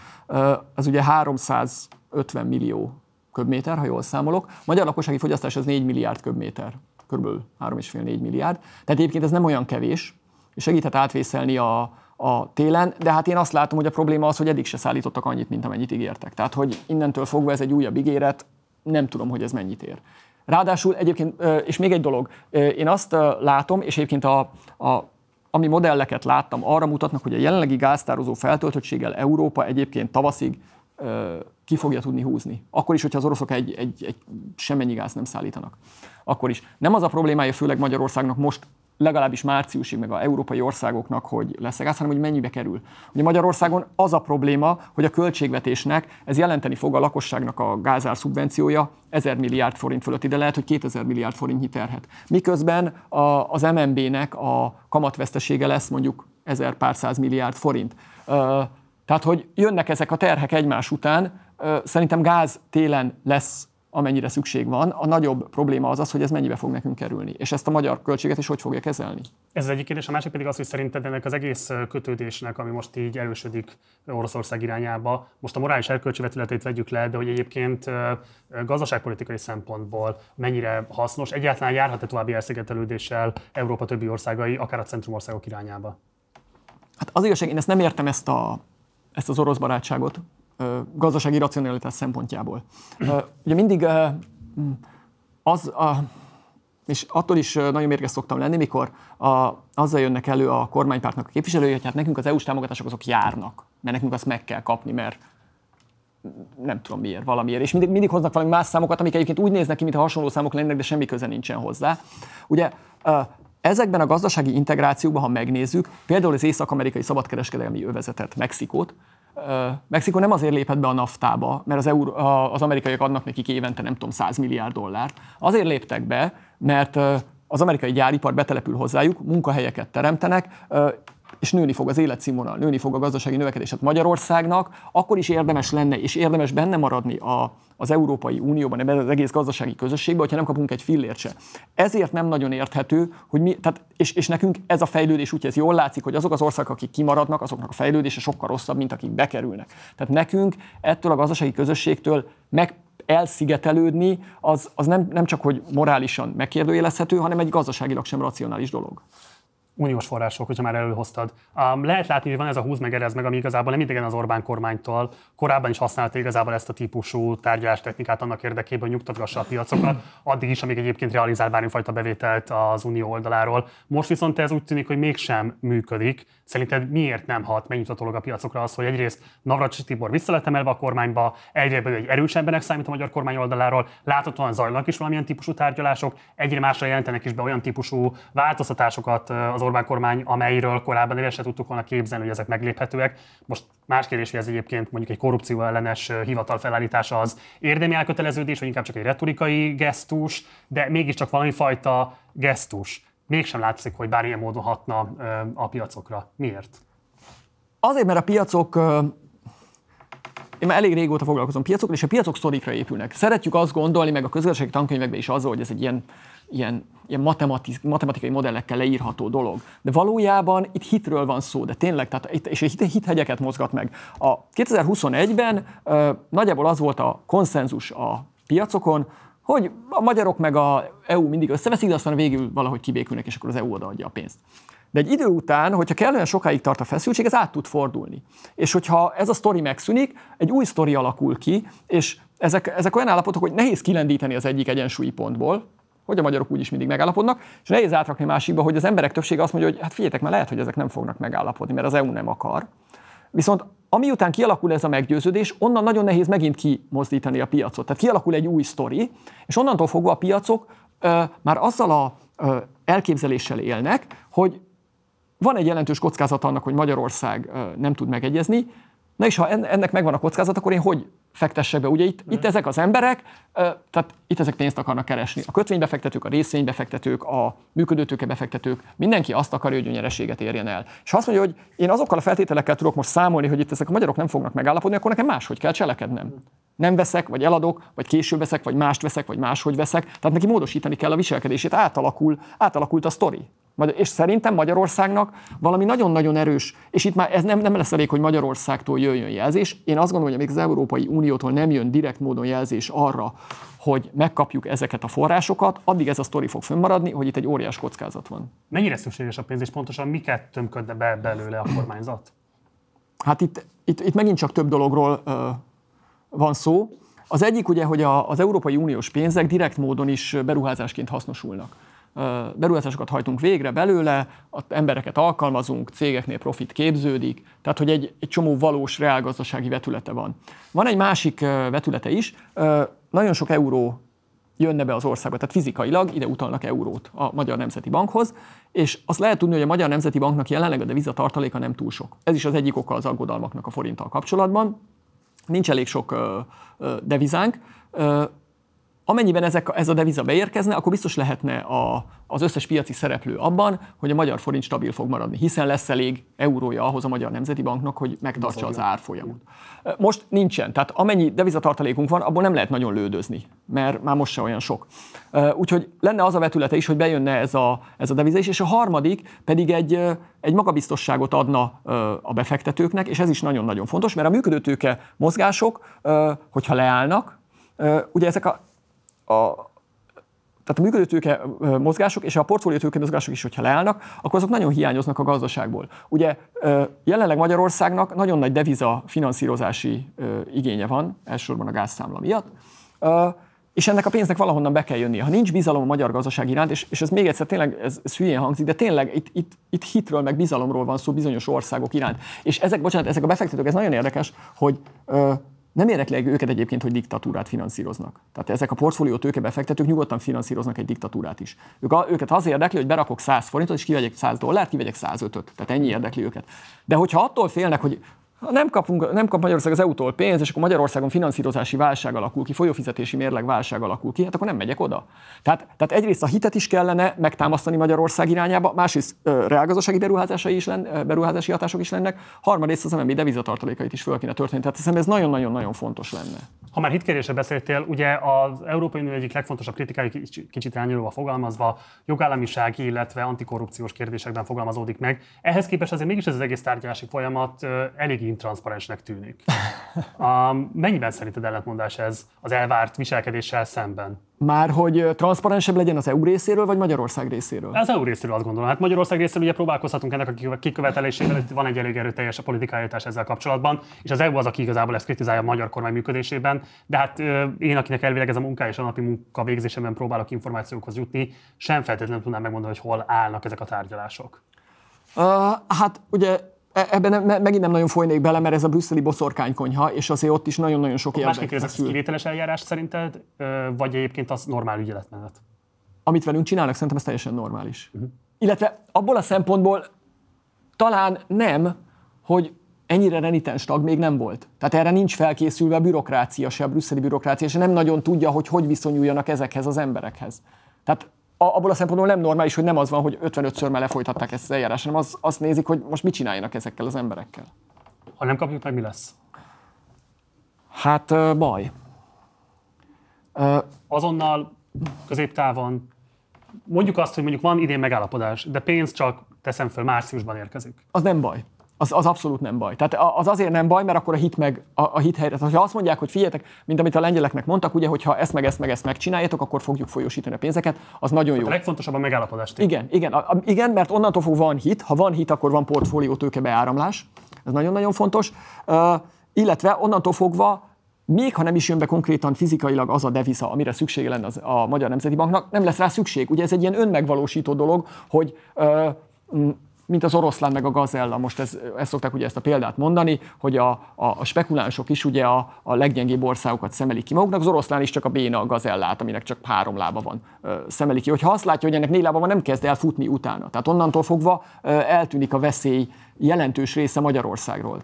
az ugye 350 millió köbméter, ha jól számolok. Magyar lakossági fogyasztás az 4 milliárd köbméter, kb. 3,5-4 milliárd. Tehát egyébként ez nem olyan kevés, és segíthet átvészelni a, a télen, de hát én azt látom, hogy a probléma az, hogy eddig se szállítottak annyit, mint amennyit ígértek. Tehát, hogy innentől fogva ez egy újabb ígéret, nem tudom, hogy ez mennyit ér. Ráadásul egyébként, és még egy dolog, én azt látom, és egyébként a, a ami modelleket láttam, arra mutatnak, hogy a jelenlegi gáztározó feltöltöttséggel Európa egyébként tavaszig ki fogja tudni húzni. Akkor is, hogyha az oroszok egy, egy, egy semmennyi gáz nem szállítanak. Akkor is. Nem az a problémája főleg Magyarországnak most legalábbis márciusig, meg a európai országoknak, hogy lesz gáz, hanem hogy mennyibe kerül. Ugye Magyarországon az a probléma, hogy a költségvetésnek ez jelenteni fog a lakosságnak a gázár szubvenciója 1000 milliárd forint fölött, ide lehet, hogy 2000 milliárd forint terhet. Miközben a, az MNB-nek a kamatvesztesége lesz mondjuk 1000 pár száz milliárd forint. Tehát, hogy jönnek ezek a terhek egymás után, szerintem gáz télen lesz amennyire szükség van. A nagyobb probléma az az, hogy ez mennyibe fog nekünk kerülni, és ezt a magyar költséget is hogy fogja kezelni. Ez az egyik kérdés, a másik pedig az, hogy szerinted ennek az egész kötődésnek, ami most így erősödik Oroszország irányába, most a morális erkölcsi vetületét vegyük le, de hogy egyébként gazdaságpolitikai szempontból mennyire hasznos, egyáltalán járhat-e további elszigetelődéssel Európa többi országai, akár a centrumországok irányába? Hát az igazság, én ezt nem értem ezt, a, ezt az orosz barátságot, gazdasági racionalitás szempontjából. Ugye mindig az a, és attól is nagyon mérges szoktam lenni, mikor a, azzal jönnek elő a kormánypártnak a képviselői, hogy hát nekünk az EU-s támogatások azok járnak, mert nekünk azt meg kell kapni, mert nem tudom miért, valamiért. És mindig, mindig hoznak valami más számokat, amik egyébként úgy néznek ki, mintha hasonló számok lennének, de semmi köze nincsen hozzá. Ugye ezekben a gazdasági integrációkban, ha megnézzük, például az észak-amerikai szabadkereskedelmi övezetet, Mexikót, Mexikó nem azért lépett be a naftába, mert az, euró, az amerikaiak adnak nekik évente nem tudom 100 milliárd dollárt. Azért léptek be, mert az amerikai gyáripar betelepül hozzájuk, munkahelyeket teremtenek, és nőni fog az életszínvonal, nőni fog a gazdasági növekedés. Hát Magyarországnak akkor is érdemes lenne, és érdemes benne maradni a, az Európai Unióban, ebben az egész gazdasági közösségben, hogyha nem kapunk egy fillért se. Ezért nem nagyon érthető, hogy mi, tehát, és, és nekünk ez a fejlődés úgy ez jól látszik, hogy azok az országok, akik kimaradnak, azoknak a fejlődése sokkal rosszabb, mint akik bekerülnek. Tehát nekünk ettől a gazdasági közösségtől meg elszigetelődni, az, az nem, nem csak, hogy morálisan megkérdőjelezhető, hanem egy gazdaságilag sem racionális dolog uniós források, hogyha már előhoztad. Um, lehet látni, hogy van ez a húz meg erez meg, ami igazából nem idegen az Orbán kormánytól. Korábban is használta igazából ezt a típusú tárgyalástechnikát annak érdekében, hogy nyugtatgassa a piacokat, addig is, amíg egyébként realizál bármifajta bevételt az unió oldaláról. Most viszont ez úgy tűnik, hogy mégsem működik. Szerinted miért nem hat megnyitatólag a piacokra az, hogy egyrészt Navracsi Tibor vissza lett emelve a kormányba, egyre egy erősebbnek számít a magyar kormány oldaláról, láthatóan zajlanak is valamilyen típusú tárgyalások, egyre másra jelentenek is be olyan típusú változtatásokat az Orbán kormány, amelyről korábban el se tudtuk volna képzelni, hogy ezek megléphetőek. Most más kérdés, hogy ez egyébként mondjuk egy korrupció ellenes hivatal felállítása az érdemi elköteleződés, vagy inkább csak egy retorikai gesztus, de mégiscsak valami fajta gesztus. Mégsem látszik, hogy bármilyen módon hatna a piacokra. Miért? Azért, mert a piacok én már elég régóta foglalkozom piacokra, és a piacok sztorikra épülnek. Szeretjük azt gondolni, meg a közgazdasági tankönyvekben is az, hogy ez egy ilyen ilyen, ilyen matematikai modellekkel leírható dolog. De valójában itt hitről van szó, de tényleg, tehát itt, és hit, hithegyeket mozgat meg. A 2021-ben ö, nagyjából az volt a konszenzus a piacokon, hogy a magyarok meg a EU mindig összeveszik, de aztán végül valahogy kibékülnek, és akkor az EU odaadja a pénzt. De egy idő után, hogyha kellően sokáig tart a feszültség, ez át tud fordulni. És hogyha ez a sztori megszűnik, egy új sztori alakul ki, és ezek, ezek olyan állapotok, hogy nehéz kilendíteni az egyik egyensúlyi pontból, hogy a magyarok úgyis mindig megállapodnak, és nehéz átrakni másikba, hogy az emberek többsége azt mondja, hogy hát figyeljetek, mert lehet, hogy ezek nem fognak megállapodni, mert az EU nem akar. Viszont ami után kialakul ez a meggyőződés, onnan nagyon nehéz megint kimozdítani a piacot. Tehát kialakul egy új sztori, és onnantól fogva a piacok ö, már azzal a ö, elképzeléssel élnek, hogy van egy jelentős kockázat annak, hogy Magyarország ö, nem tud megegyezni, Na és ha ennek megvan a kockázat, akkor én hogy fektessek be? Ugye itt, itt ezek az emberek, tehát itt ezek pénzt akarnak keresni. A kötvénybefektetők, a részvénybefektetők, a működőtőkebefektetők, mindenki azt akarja, hogy nyereséget érjen el. És ha azt mondja, hogy én azokkal a feltételekkel tudok most számolni, hogy itt ezek a magyarok nem fognak megállapodni, akkor nekem máshogy kell cselekednem. Nem veszek, vagy eladok, vagy később veszek, vagy mást veszek, vagy máshogy veszek. Tehát neki módosítani kell a viselkedését, átalakul, átalakult a sztori. És szerintem Magyarországnak valami nagyon-nagyon erős, és itt már ez nem, nem lesz elég, hogy Magyarországtól jöjjön jelzés. Én azt gondolom, hogy amíg az Európai Uniótól nem jön direkt módon jelzés arra, hogy megkapjuk ezeket a forrásokat, addig ez a sztori fog fönnmaradni, hogy itt egy óriás kockázat van. Mennyire szükséges a pénz, és pontosan miket tömködne be belőle a kormányzat? Hát itt, itt, itt megint csak több dologról ö, van szó. Az egyik ugye, hogy a, az Európai Uniós pénzek direkt módon is beruházásként hasznosulnak beruházásokat hajtunk végre belőle, embereket alkalmazunk, cégeknél profit képződik, tehát hogy egy, egy csomó valós reálgazdasági vetülete van. Van egy másik vetülete is, nagyon sok euró jönne be az országba, tehát fizikailag ide utalnak eurót a Magyar Nemzeti Bankhoz, és azt lehet tudni, hogy a Magyar Nemzeti Banknak jelenleg a deviza tartaléka nem túl sok. Ez is az egyik oka az aggodalmaknak a forinttal kapcsolatban. Nincs elég sok devizánk, Amennyiben ezek, ez a deviza beérkezne, akkor biztos lehetne a, az összes piaci szereplő abban, hogy a magyar forint stabil fog maradni, hiszen lesz elég eurója ahhoz a Magyar Nemzeti Banknak, hogy megtartsa az árfolyamot. Most nincsen, tehát amennyi devizatartalékunk van, abból nem lehet nagyon lődözni, mert már most se olyan sok. Úgyhogy lenne az a vetülete is, hogy bejönne ez a, ez a deviza is, és a harmadik pedig egy, egy magabiztosságot adna a befektetőknek, és ez is nagyon-nagyon fontos, mert a működőtőke mozgások, hogyha leállnak, ugye ezek a a, tehát a működőtőke mozgások és a portfóliótőke mozgások is, hogyha leállnak, akkor azok nagyon hiányoznak a gazdaságból. Ugye jelenleg Magyarországnak nagyon nagy deviza finanszírozási igénye van, elsősorban a gázszámla miatt, és ennek a pénznek valahonnan be kell jönnie. Ha nincs bizalom a magyar gazdaság iránt, és, és ez még egyszer tényleg, ez, ez hülyén hangzik, de tényleg itt, itt, itt hitről, meg bizalomról van szó bizonyos országok iránt. És ezek, bocsánat, ezek a befektetők, ez nagyon érdekes, hogy nem érdekli őket egyébként, hogy diktatúrát finanszíroznak. Tehát ezek a portfólió tőkebefektetők nyugodtan finanszíroznak egy diktatúrát is. Ők, őket az érdekli, hogy berakok 100 forintot, és kivegyek 100 dollárt, kivegyek 105-öt. Tehát ennyi érdekli őket. De hogyha attól félnek, hogy ha nem, kapunk, nem kap Magyarország az EU-tól pénzt, és akkor Magyarországon finanszírozási válság alakul ki, folyófizetési mérleg válság alakul ki, hát akkor nem megyek oda. Tehát, tehát egyrészt a hitet is kellene megtámasztani Magyarország irányába, másrészt reálgazdasági beruházásai is lenne, beruházási hatások is lennek, harmadrészt az MNB devizatartalékait is föl kéne történni. Tehát hiszem ez nagyon-nagyon-nagyon fontos lenne. Ha már hitkérésre beszéltél, ugye az Európai Unió egyik legfontosabb kritikai kicsit elnyúlva fogalmazva, jogállamisági, illetve antikorrupciós kérdésekben fogalmazódik meg. Ehhez képest azért mégis ez az egész tárgyalási folyamat elég intranszparensnek tűnik. A, mennyiben szerinted ellentmondás ez az elvárt viselkedéssel szemben? Már hogy transzparensebb legyen az EU részéről, vagy Magyarország részéről? Az EU részéről azt gondolom. Hát Magyarország részéről ugye próbálkozhatunk ennek a kikövetelésével, van egy elég erőteljes a politikai ezzel kapcsolatban, és az EU az, aki igazából ezt kritizálja a magyar kormány működésében. De hát én, akinek elvileg ez a munka és a napi munka végzésében próbálok információkhoz jutni, sem feltétlenül tudnám megmondani, hogy hol állnak ezek a tárgyalások. Uh, hát ugye ebben ne, megint nem nagyon folynék bele, mert ez a brüsszeli boszorkánykonyha, és azért ott is nagyon-nagyon sok érdek ez kivételes eljárás szerinted, vagy egyébként az normál ügyeletmenet? Amit velünk csinálnak, szerintem ez teljesen normális. Uh-huh. Illetve abból a szempontból talán nem, hogy ennyire renitens tag még nem volt. Tehát erre nincs felkészülve a bürokrácia, se a brüsszeli bürokrácia, és nem nagyon tudja, hogy hogy viszonyuljanak ezekhez az emberekhez. Tehát abból a szempontból nem normális, hogy nem az van, hogy 55-ször már lefolytatták ezt az eljárást, hanem az, azt nézik, hogy most mit csináljanak ezekkel az emberekkel. Ha nem kapjuk meg, mi lesz? Hát baj. Azonnal, középtávon, mondjuk azt, hogy mondjuk van idén megállapodás, de pénz csak teszem föl, márciusban érkezik. Az nem baj az, az abszolút nem baj. Tehát az azért nem baj, mert akkor a hit meg a, a hit helyre. Ha azt mondják, hogy figyeljetek, mint amit a lengyeleknek mondtak, ugye, hogy ha ezt meg ezt meg ezt megcsináljátok, akkor fogjuk folyósítani a pénzeket, az nagyon jó. A legfontosabb a megállapodás. Igen, igen, a, igen, mert onnantól fog van hit, ha van hit, akkor van portfólió tőke beáramlás. Ez nagyon-nagyon fontos. Uh, illetve onnantól fogva még ha nem is jön be konkrétan fizikailag az a deviza, amire szüksége lenne az, a Magyar Nemzeti Banknak, nem lesz rá szükség. Ugye ez egy ilyen önmegvalósító dolog, hogy uh, mint az oroszlán meg a gazella. Most ez, ezt szokták ugye ezt a példát mondani, hogy a, a, a spekulánsok is ugye a, a leggyengébb országokat szemelik ki maguknak, az oroszlán is csak a béna a gazellát, aminek csak három lába van, szemelik ki. Hogyha azt látja, hogy ennek négy lába van, nem kezd el futni utána. Tehát onnantól fogva eltűnik a veszély jelentős része Magyarországról.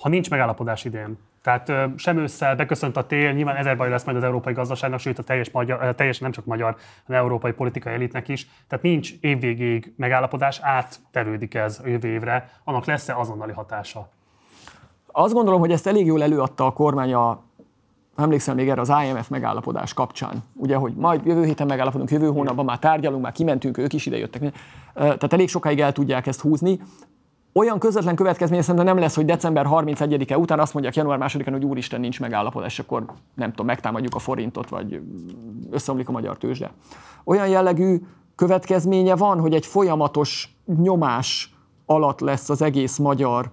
Ha nincs megállapodás idén, tehát sem ősszel beköszönt a tél, nyilván ezer baj lesz majd az európai gazdaságnak, sőt a teljes, magyar, teljes nem csak magyar, hanem európai politikai elitnek is. Tehát nincs évvégéig megállapodás, áttevődik ez jövő évre, annak lesz-e azonnali hatása? Azt gondolom, hogy ezt elég jól előadta a kormány a emlékszem még erre az IMF megállapodás kapcsán, ugye, hogy majd jövő héten megállapodunk, jövő hónapban már tárgyalunk, már kimentünk, ők is idejöttek. Tehát elég sokáig el tudják ezt húzni olyan közvetlen következménye szerintem nem lesz, hogy december 31-e után azt mondják január 2-án, hogy úristen nincs megállapodás, akkor nem tudom, megtámadjuk a forintot, vagy összeomlik a magyar tőzsde. Olyan jellegű következménye van, hogy egy folyamatos nyomás alatt lesz az egész magyar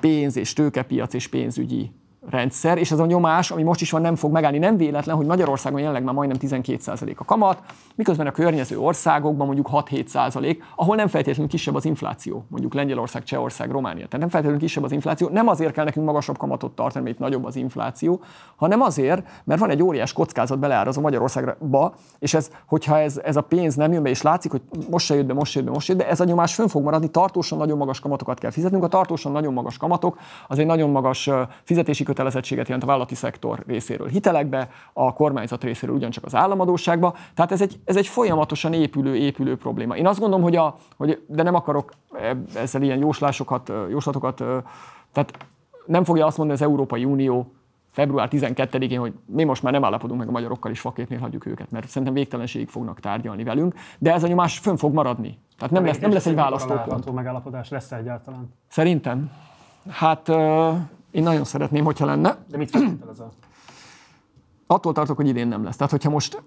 pénz és tőkepiac és pénzügyi rendszer, és ez a nyomás, ami most is van, nem fog megállni. Nem véletlen, hogy Magyarországon jelenleg már majdnem 12% a kamat, miközben a környező országokban mondjuk 6-7%, ahol nem feltétlenül kisebb az infláció, mondjuk Lengyelország, Csehország, Románia. Tehát nem feltétlenül kisebb az infláció. Nem azért kell nekünk magasabb kamatot tartani, mert itt nagyobb az infláció, hanem azért, mert van egy óriás kockázat beleárazó Magyarországba, és ez, hogyha ez, ez a pénz nem jön be, és látszik, hogy most se jött be, most se jött be, most se jött be, ez a nyomás fönn fog maradni, tartósan nagyon magas kamatokat kell fizetnünk. A tartósan nagyon magas kamatok az egy nagyon magas fizetési kötelezettséget jelent a vállalati szektor részéről hitelekbe, a kormányzat részéről ugyancsak az államadóságba. Tehát ez egy, ez egy folyamatosan épülő, épülő probléma. Én azt gondolom, hogy, a, hogy de nem akarok ezzel ilyen jóslásokat, jóslatokat, tehát nem fogja azt mondani az Európai Unió február 12-én, hogy mi most már nem állapodunk meg a magyarokkal, is faképnél hagyjuk őket, mert szerintem végtelenségig fognak tárgyalni velünk, de ez a nyomás fönn fog maradni. Tehát nem lesz, nem lesz egy választópont. megállapodás lesz egyáltalán? Szerintem. Hát én nagyon szeretném, hogyha lenne. De mit feltételez Attól tartok, hogy idén nem lesz. Tehát, hogyha most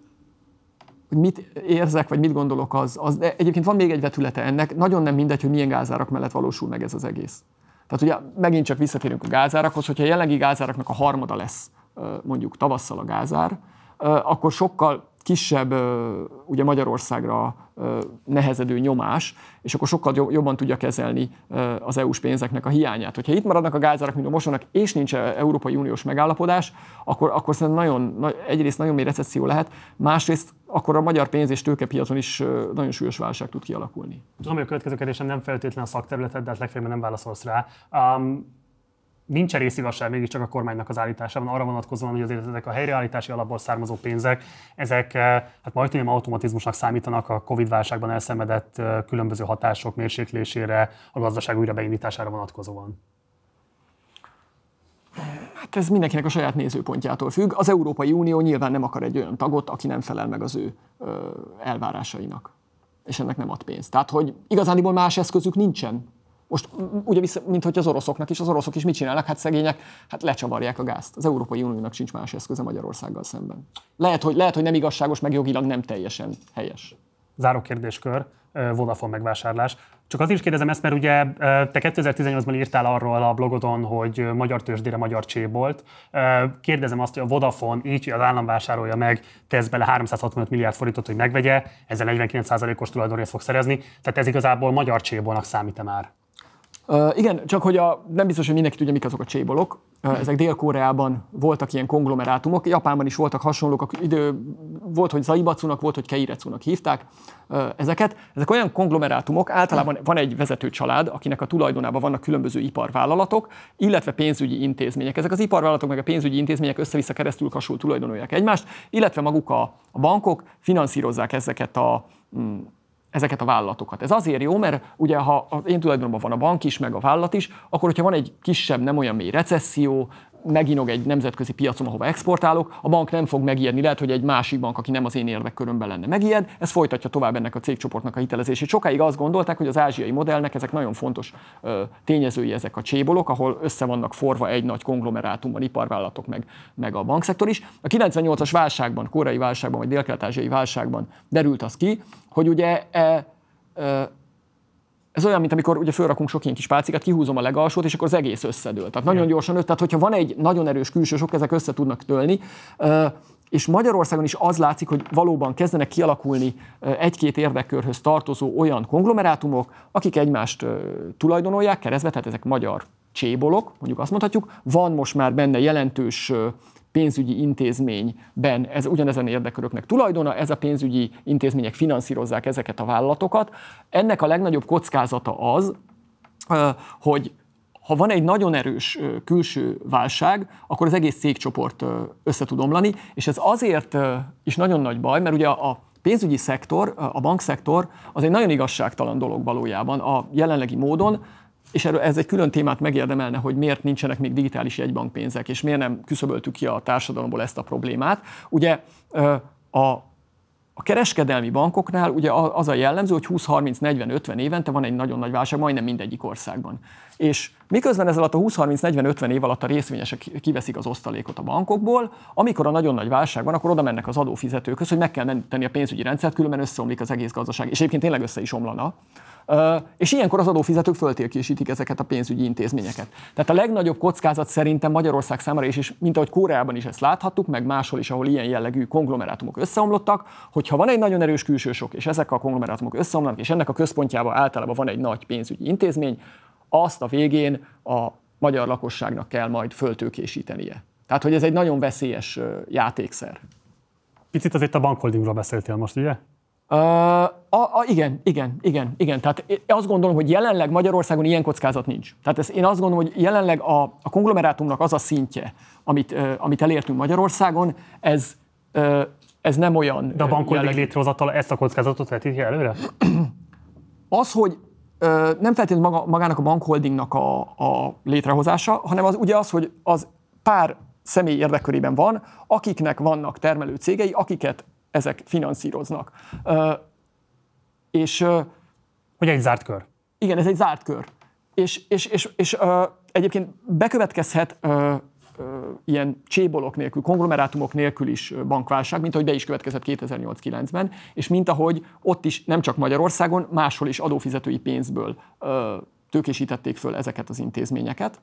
hogy mit érzek, vagy mit gondolok, az, az de egyébként van még egy vetülete ennek, nagyon nem mindegy, hogy milyen gázárak mellett valósul meg ez az egész. Tehát ugye megint csak visszatérünk a gázárakhoz, hogyha a jelenlegi gázáraknak a harmada lesz mondjuk tavasszal a gázár, akkor sokkal kisebb ugye Magyarországra nehezedő nyomás, és akkor sokkal jobban tudja kezelni az EU-s pénzeknek a hiányát. Hogyha itt maradnak a gázárak, mint a mosónak, és nincs Európai Uniós megállapodás, akkor, akkor szerintem nagyon, egyrészt nagyon mély recesszió lehet, másrészt akkor a magyar pénz és tőkepiacon is nagyon súlyos válság tud kialakulni. Tudom, hogy a következő kérdésem nem feltétlenül a szakterületed, de hát legfeljebb nem válaszolsz rá. Um, nincs részigazság mégiscsak a kormánynak az állításában, arra vonatkozóan, hogy azért ezek a helyreállítási alapból származó pénzek, ezek eh, hát majdnem automatizmusnak számítanak a Covid-válságban elszenvedett eh, különböző hatások mérséklésére, a gazdaság újra beindítására vonatkozóan. Hát ez mindenkinek a saját nézőpontjától függ. Az Európai Unió nyilván nem akar egy olyan tagot, aki nem felel meg az ő elvárásainak. És ennek nem ad pénzt. Tehát, hogy igazániból más eszközük nincsen most ugye vissza, mint hogy az oroszoknak is, az oroszok is mit csinálnak? Hát szegények, hát lecsavarják a gázt. Az Európai Uniónak sincs más eszköze Magyarországgal szemben. Lehet, hogy, lehet, hogy nem igazságos, meg jogilag nem teljesen helyes. Záró kérdéskör, Vodafone megvásárlás. Csak azért is kérdezem ezt, mert ugye te 2018-ban írtál arról a blogodon, hogy magyar tőzsdére magyar csébolt. Kérdezem azt, hogy a Vodafone így, hogy az állam vásárolja meg, tesz bele 365 milliárd forintot, hogy megvegye, ezzel 49%-os tulajdonrészt fog szerezni. Tehát ez igazából magyar csébolnak számít-e már? Uh, igen, csak hogy a, nem biztos, hogy mindenki tudja, mik azok a csébolok. Uh, ezek Dél-Koreában voltak ilyen konglomerátumok, Japánban is voltak hasonlók, idő, volt, hogy Zaibatsunak, volt, hogy Keiretsunak hívták uh, ezeket. Ezek olyan konglomerátumok, általában van egy vezető család, akinek a tulajdonában vannak különböző iparvállalatok, illetve pénzügyi intézmények. Ezek az iparvállalatok meg a pénzügyi intézmények össze-vissza keresztül kasul tulajdonolják egymást, illetve maguk a, a bankok finanszírozzák ezeket a mm, ezeket a vállalatokat. Ez azért jó, mert ugye ha én tulajdonban van a bank is, meg a vállalat is, akkor hogyha van egy kisebb, nem olyan mély recesszió, meginog egy nemzetközi piacon, ahova exportálok, a bank nem fog megijedni, lehet, hogy egy másik bank, aki nem az én körömben lenne, megijed, ez folytatja tovább ennek a cégcsoportnak a hitelezését. Sokáig azt gondolták, hogy az ázsiai modellnek ezek nagyon fontos ö, tényezői ezek a csébolok, ahol össze vannak forva egy nagy konglomerátumban, iparvállalatok meg, meg a bankszektor is. A 98-as válságban, korai válságban, vagy dél-kelet-ázsiai válságban derült az ki, hogy ugye e, e, ez olyan, mint amikor ugye felrakunk sok ilyen kis pálcikát, kihúzom a legalsót, és akkor az egész összedől. Tehát nagyon gyorsan össze, tehát hogyha van egy nagyon erős külső sok, ezek össze tudnak tölni. És Magyarországon is az látszik, hogy valóban kezdenek kialakulni egy-két érdekkörhöz tartozó olyan konglomerátumok, akik egymást tulajdonolják keresztbe, tehát ezek magyar csébolok, mondjuk azt mondhatjuk. Van most már benne jelentős pénzügyi intézményben ez ugyanezen érdeköröknek tulajdona, ez a pénzügyi intézmények finanszírozzák ezeket a vállalatokat. Ennek a legnagyobb kockázata az, hogy ha van egy nagyon erős külső válság, akkor az egész cégcsoport össze tud omlani, és ez azért is nagyon nagy baj, mert ugye a pénzügyi szektor, a bankszektor az egy nagyon igazságtalan dolog valójában a jelenlegi módon, és erről ez egy külön témát megérdemelne, hogy miért nincsenek még digitális jegybankpénzek, és miért nem küszöböltük ki a társadalomból ezt a problémát. Ugye a a kereskedelmi bankoknál ugye az a jellemző, hogy 20-30-40-50 évente van egy nagyon nagy válság, majdnem mindegyik országban. És miközben ez alatt a 20-30-40-50 év alatt a részvényesek kiveszik az osztalékot a bankokból, amikor a nagyon nagy válság van, akkor oda mennek az adófizetőkhöz, hogy meg kell menteni a pénzügyi rendszert, különben összeomlik az egész gazdaság. És egyébként tényleg össze is omlana. És ilyenkor az adófizetők föltérkésítik ezeket a pénzügyi intézményeket. Tehát a legnagyobb kockázat szerintem Magyarország számára is, és mint ahogy Koreában is ezt láthattuk, meg máshol is, ahol ilyen jellegű konglomerátumok összeomlottak, hogyha van egy nagyon erős külső sok, és ezek a konglomerátumok összeomlanak, és ennek a központjában általában van egy nagy pénzügyi intézmény, azt a végén a magyar lakosságnak kell majd föltőkésítenie. Tehát, hogy ez egy nagyon veszélyes játékszer. Picit azért a bankholdingról beszéltél most, ugye? Uh, a, a, igen, igen, igen, igen. Tehát én azt gondolom, hogy jelenleg Magyarországon ilyen kockázat nincs. Tehát ez, én azt gondolom, hogy jelenleg a, a konglomerátumnak az a szintje, amit, uh, amit elértünk Magyarországon, ez, uh, ez nem olyan. De a bankholding létrehozatal ezt a kockázatot vetíti előre? Az, hogy nem feltétlenül maga, magának a bankholdingnak a, a létrehozása, hanem az ugye az, hogy az pár személy érdekkörében van, akiknek vannak termelő cégei, akiket ezek finanszíroznak. És, hogy egy zárt kör. Igen, ez egy zárt kör. És, és, és, és egyébként bekövetkezhet ilyen csébolok nélkül, konglomerátumok nélkül is bankválság, mint ahogy be is következett 2008-9-ben, és mint ahogy ott is nem csak Magyarországon, máshol is adófizetői pénzből tőkésítették föl ezeket az intézményeket.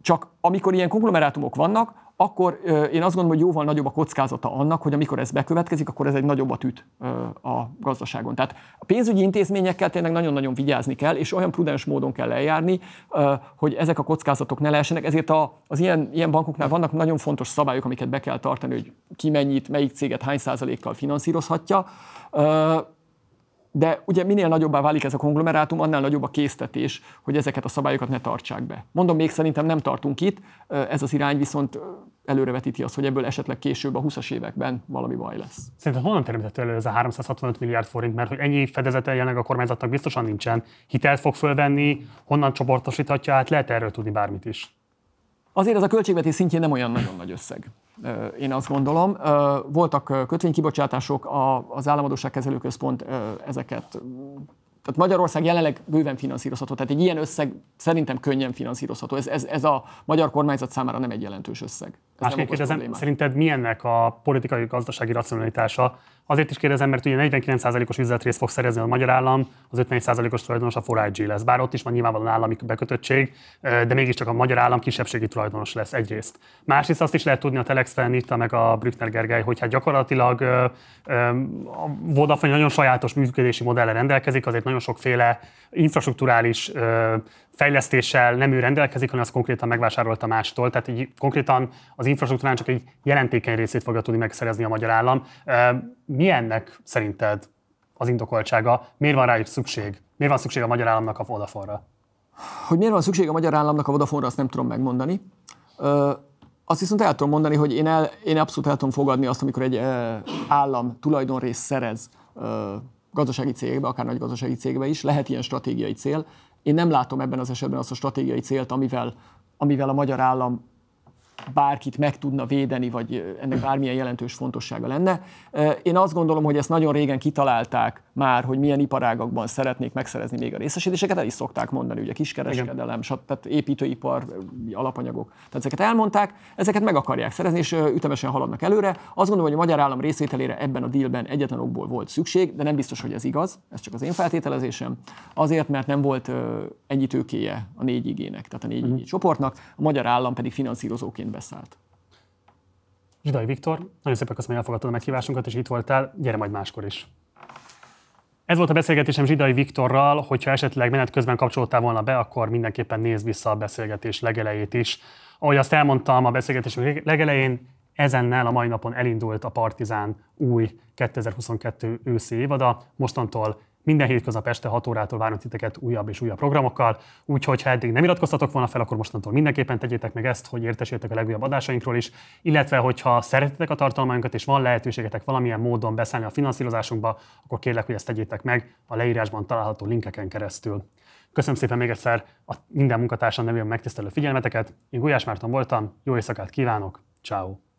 Csak amikor ilyen konglomerátumok vannak, akkor én azt gondolom, hogy jóval nagyobb a kockázata annak, hogy amikor ez bekövetkezik, akkor ez egy nagyobbat üt a gazdaságon. Tehát a pénzügyi intézményekkel tényleg nagyon-nagyon vigyázni kell, és olyan prudens módon kell eljárni, hogy ezek a kockázatok ne lehessenek. Ezért az ilyen, ilyen bankoknál vannak nagyon fontos szabályok, amiket be kell tartani, hogy ki mennyit, melyik céget hány százalékkal finanszírozhatja de ugye minél nagyobbá válik ez a konglomerátum, annál nagyobb a késztetés, hogy ezeket a szabályokat ne tartsák be. Mondom, még szerintem nem tartunk itt, ez az irány viszont előrevetíti azt, hogy ebből esetleg később a 20-as években valami baj lesz. Szerinted honnan teremtett elő ez a 365 milliárd forint, mert hogy ennyi fedezete jelenleg a kormányzatnak biztosan nincsen. Hitelt fog fölvenni, honnan csoportosíthatja át, lehet erről tudni bármit is. Azért ez a költségvetés szintjén nem olyan nagyon nagy összeg. Én azt gondolom. Voltak kötvénykibocsátások, az államadóságkezelőközpont ezeket tehát Magyarország jelenleg bőven finanszírozható, tehát egy ilyen összeg szerintem könnyen finanszírozható. Ez, ez, ez a magyar kormányzat számára nem egy jelentős összeg. Másképp kérdezem, szerinted milyennek a politikai gazdasági racionalitása? Azért is kérdezem, mert ugye 49%-os üzletrészt fog szerezni a magyar állam, az 51%-os tulajdonos a 4 lesz. Bár ott is van nyilvánvalóan állami bekötöttség, de mégiscsak a magyar állam kisebbségi tulajdonos lesz egyrészt. Másrészt azt is lehet tudni a Telex felnitta meg a Brückner Gergely, hogy hát gyakorlatilag a Vodafone nagyon sajátos működési modellre rendelkezik, azért nagyon sokféle infrastruktúrális fejlesztéssel nem ő rendelkezik, hanem az konkrétan megvásárolta mástól. Tehát így konkrétan az infrastruktúrán csak egy jelentékeny részét fogja tudni megszerezni a magyar állam. Mi ennek szerinted az indokoltsága? Miért van rájuk szükség? Miért van szükség a magyar államnak a Vodafone-ra? Hogy miért van szükség a magyar államnak a Vodafone-ra, azt nem tudom megmondani. Azt viszont el tudom mondani, hogy én, el, én abszolút el tudom fogadni azt, amikor egy állam tulajdonrész szerez gazdasági cégbe, akár nagy gazdasági cégbe is, lehet ilyen stratégiai cél. Én nem látom ebben az esetben azt a stratégiai célt, amivel, amivel a magyar állam bárkit meg tudna védeni, vagy ennek bármilyen jelentős fontossága lenne. Én azt gondolom, hogy ezt nagyon régen kitalálták már, hogy milyen iparágakban szeretnék megszerezni még a részesedéseket, el is szokták mondani, ugye kiskereskedelem, tehát építőipar, alapanyagok. Tehát ezeket elmondták, ezeket meg akarják szerezni, és ütemesen haladnak előre. Azt gondolom, hogy a magyar állam részvételére ebben a dílben egyetlen okból volt szükség, de nem biztos, hogy ez igaz, ez csak az én feltételezésem. Azért, mert nem volt ennyi tőkéje a négy igének, tehát a négy uh-huh. csoportnak, a magyar állam pedig finanszírozóként beszállt. Zsidai Viktor, nagyon szépen köszönöm, hogy elfogadtad a meghívásunkat, és itt voltál, gyere majd máskor is. Ez volt a beszélgetésem Zsidai Viktorral, hogyha esetleg menet közben kapcsolódtál volna be, akkor mindenképpen nézd vissza a beszélgetés legelejét is. Ahogy azt elmondtam a beszélgetés legelején, ezennel a mai napon elindult a Partizán új 2022 őszi évada. Mostantól minden hétköznap este 6 órától várunk titeket újabb és újabb programokkal, úgyhogy ha eddig nem iratkoztatok volna fel, akkor mostantól mindenképpen tegyétek meg ezt, hogy értesültek a legújabb adásainkról is, illetve hogyha szeretitek a tartalmainkat és van lehetőségetek valamilyen módon beszállni a finanszírozásunkba, akkor kérlek, hogy ezt tegyétek meg a leírásban található linkeken keresztül. Köszönöm szépen még egyszer a minden munkatársam nevében megtisztelő figyelmeteket. Én Gulyás Márton voltam, jó éjszakát kívánok, ciao.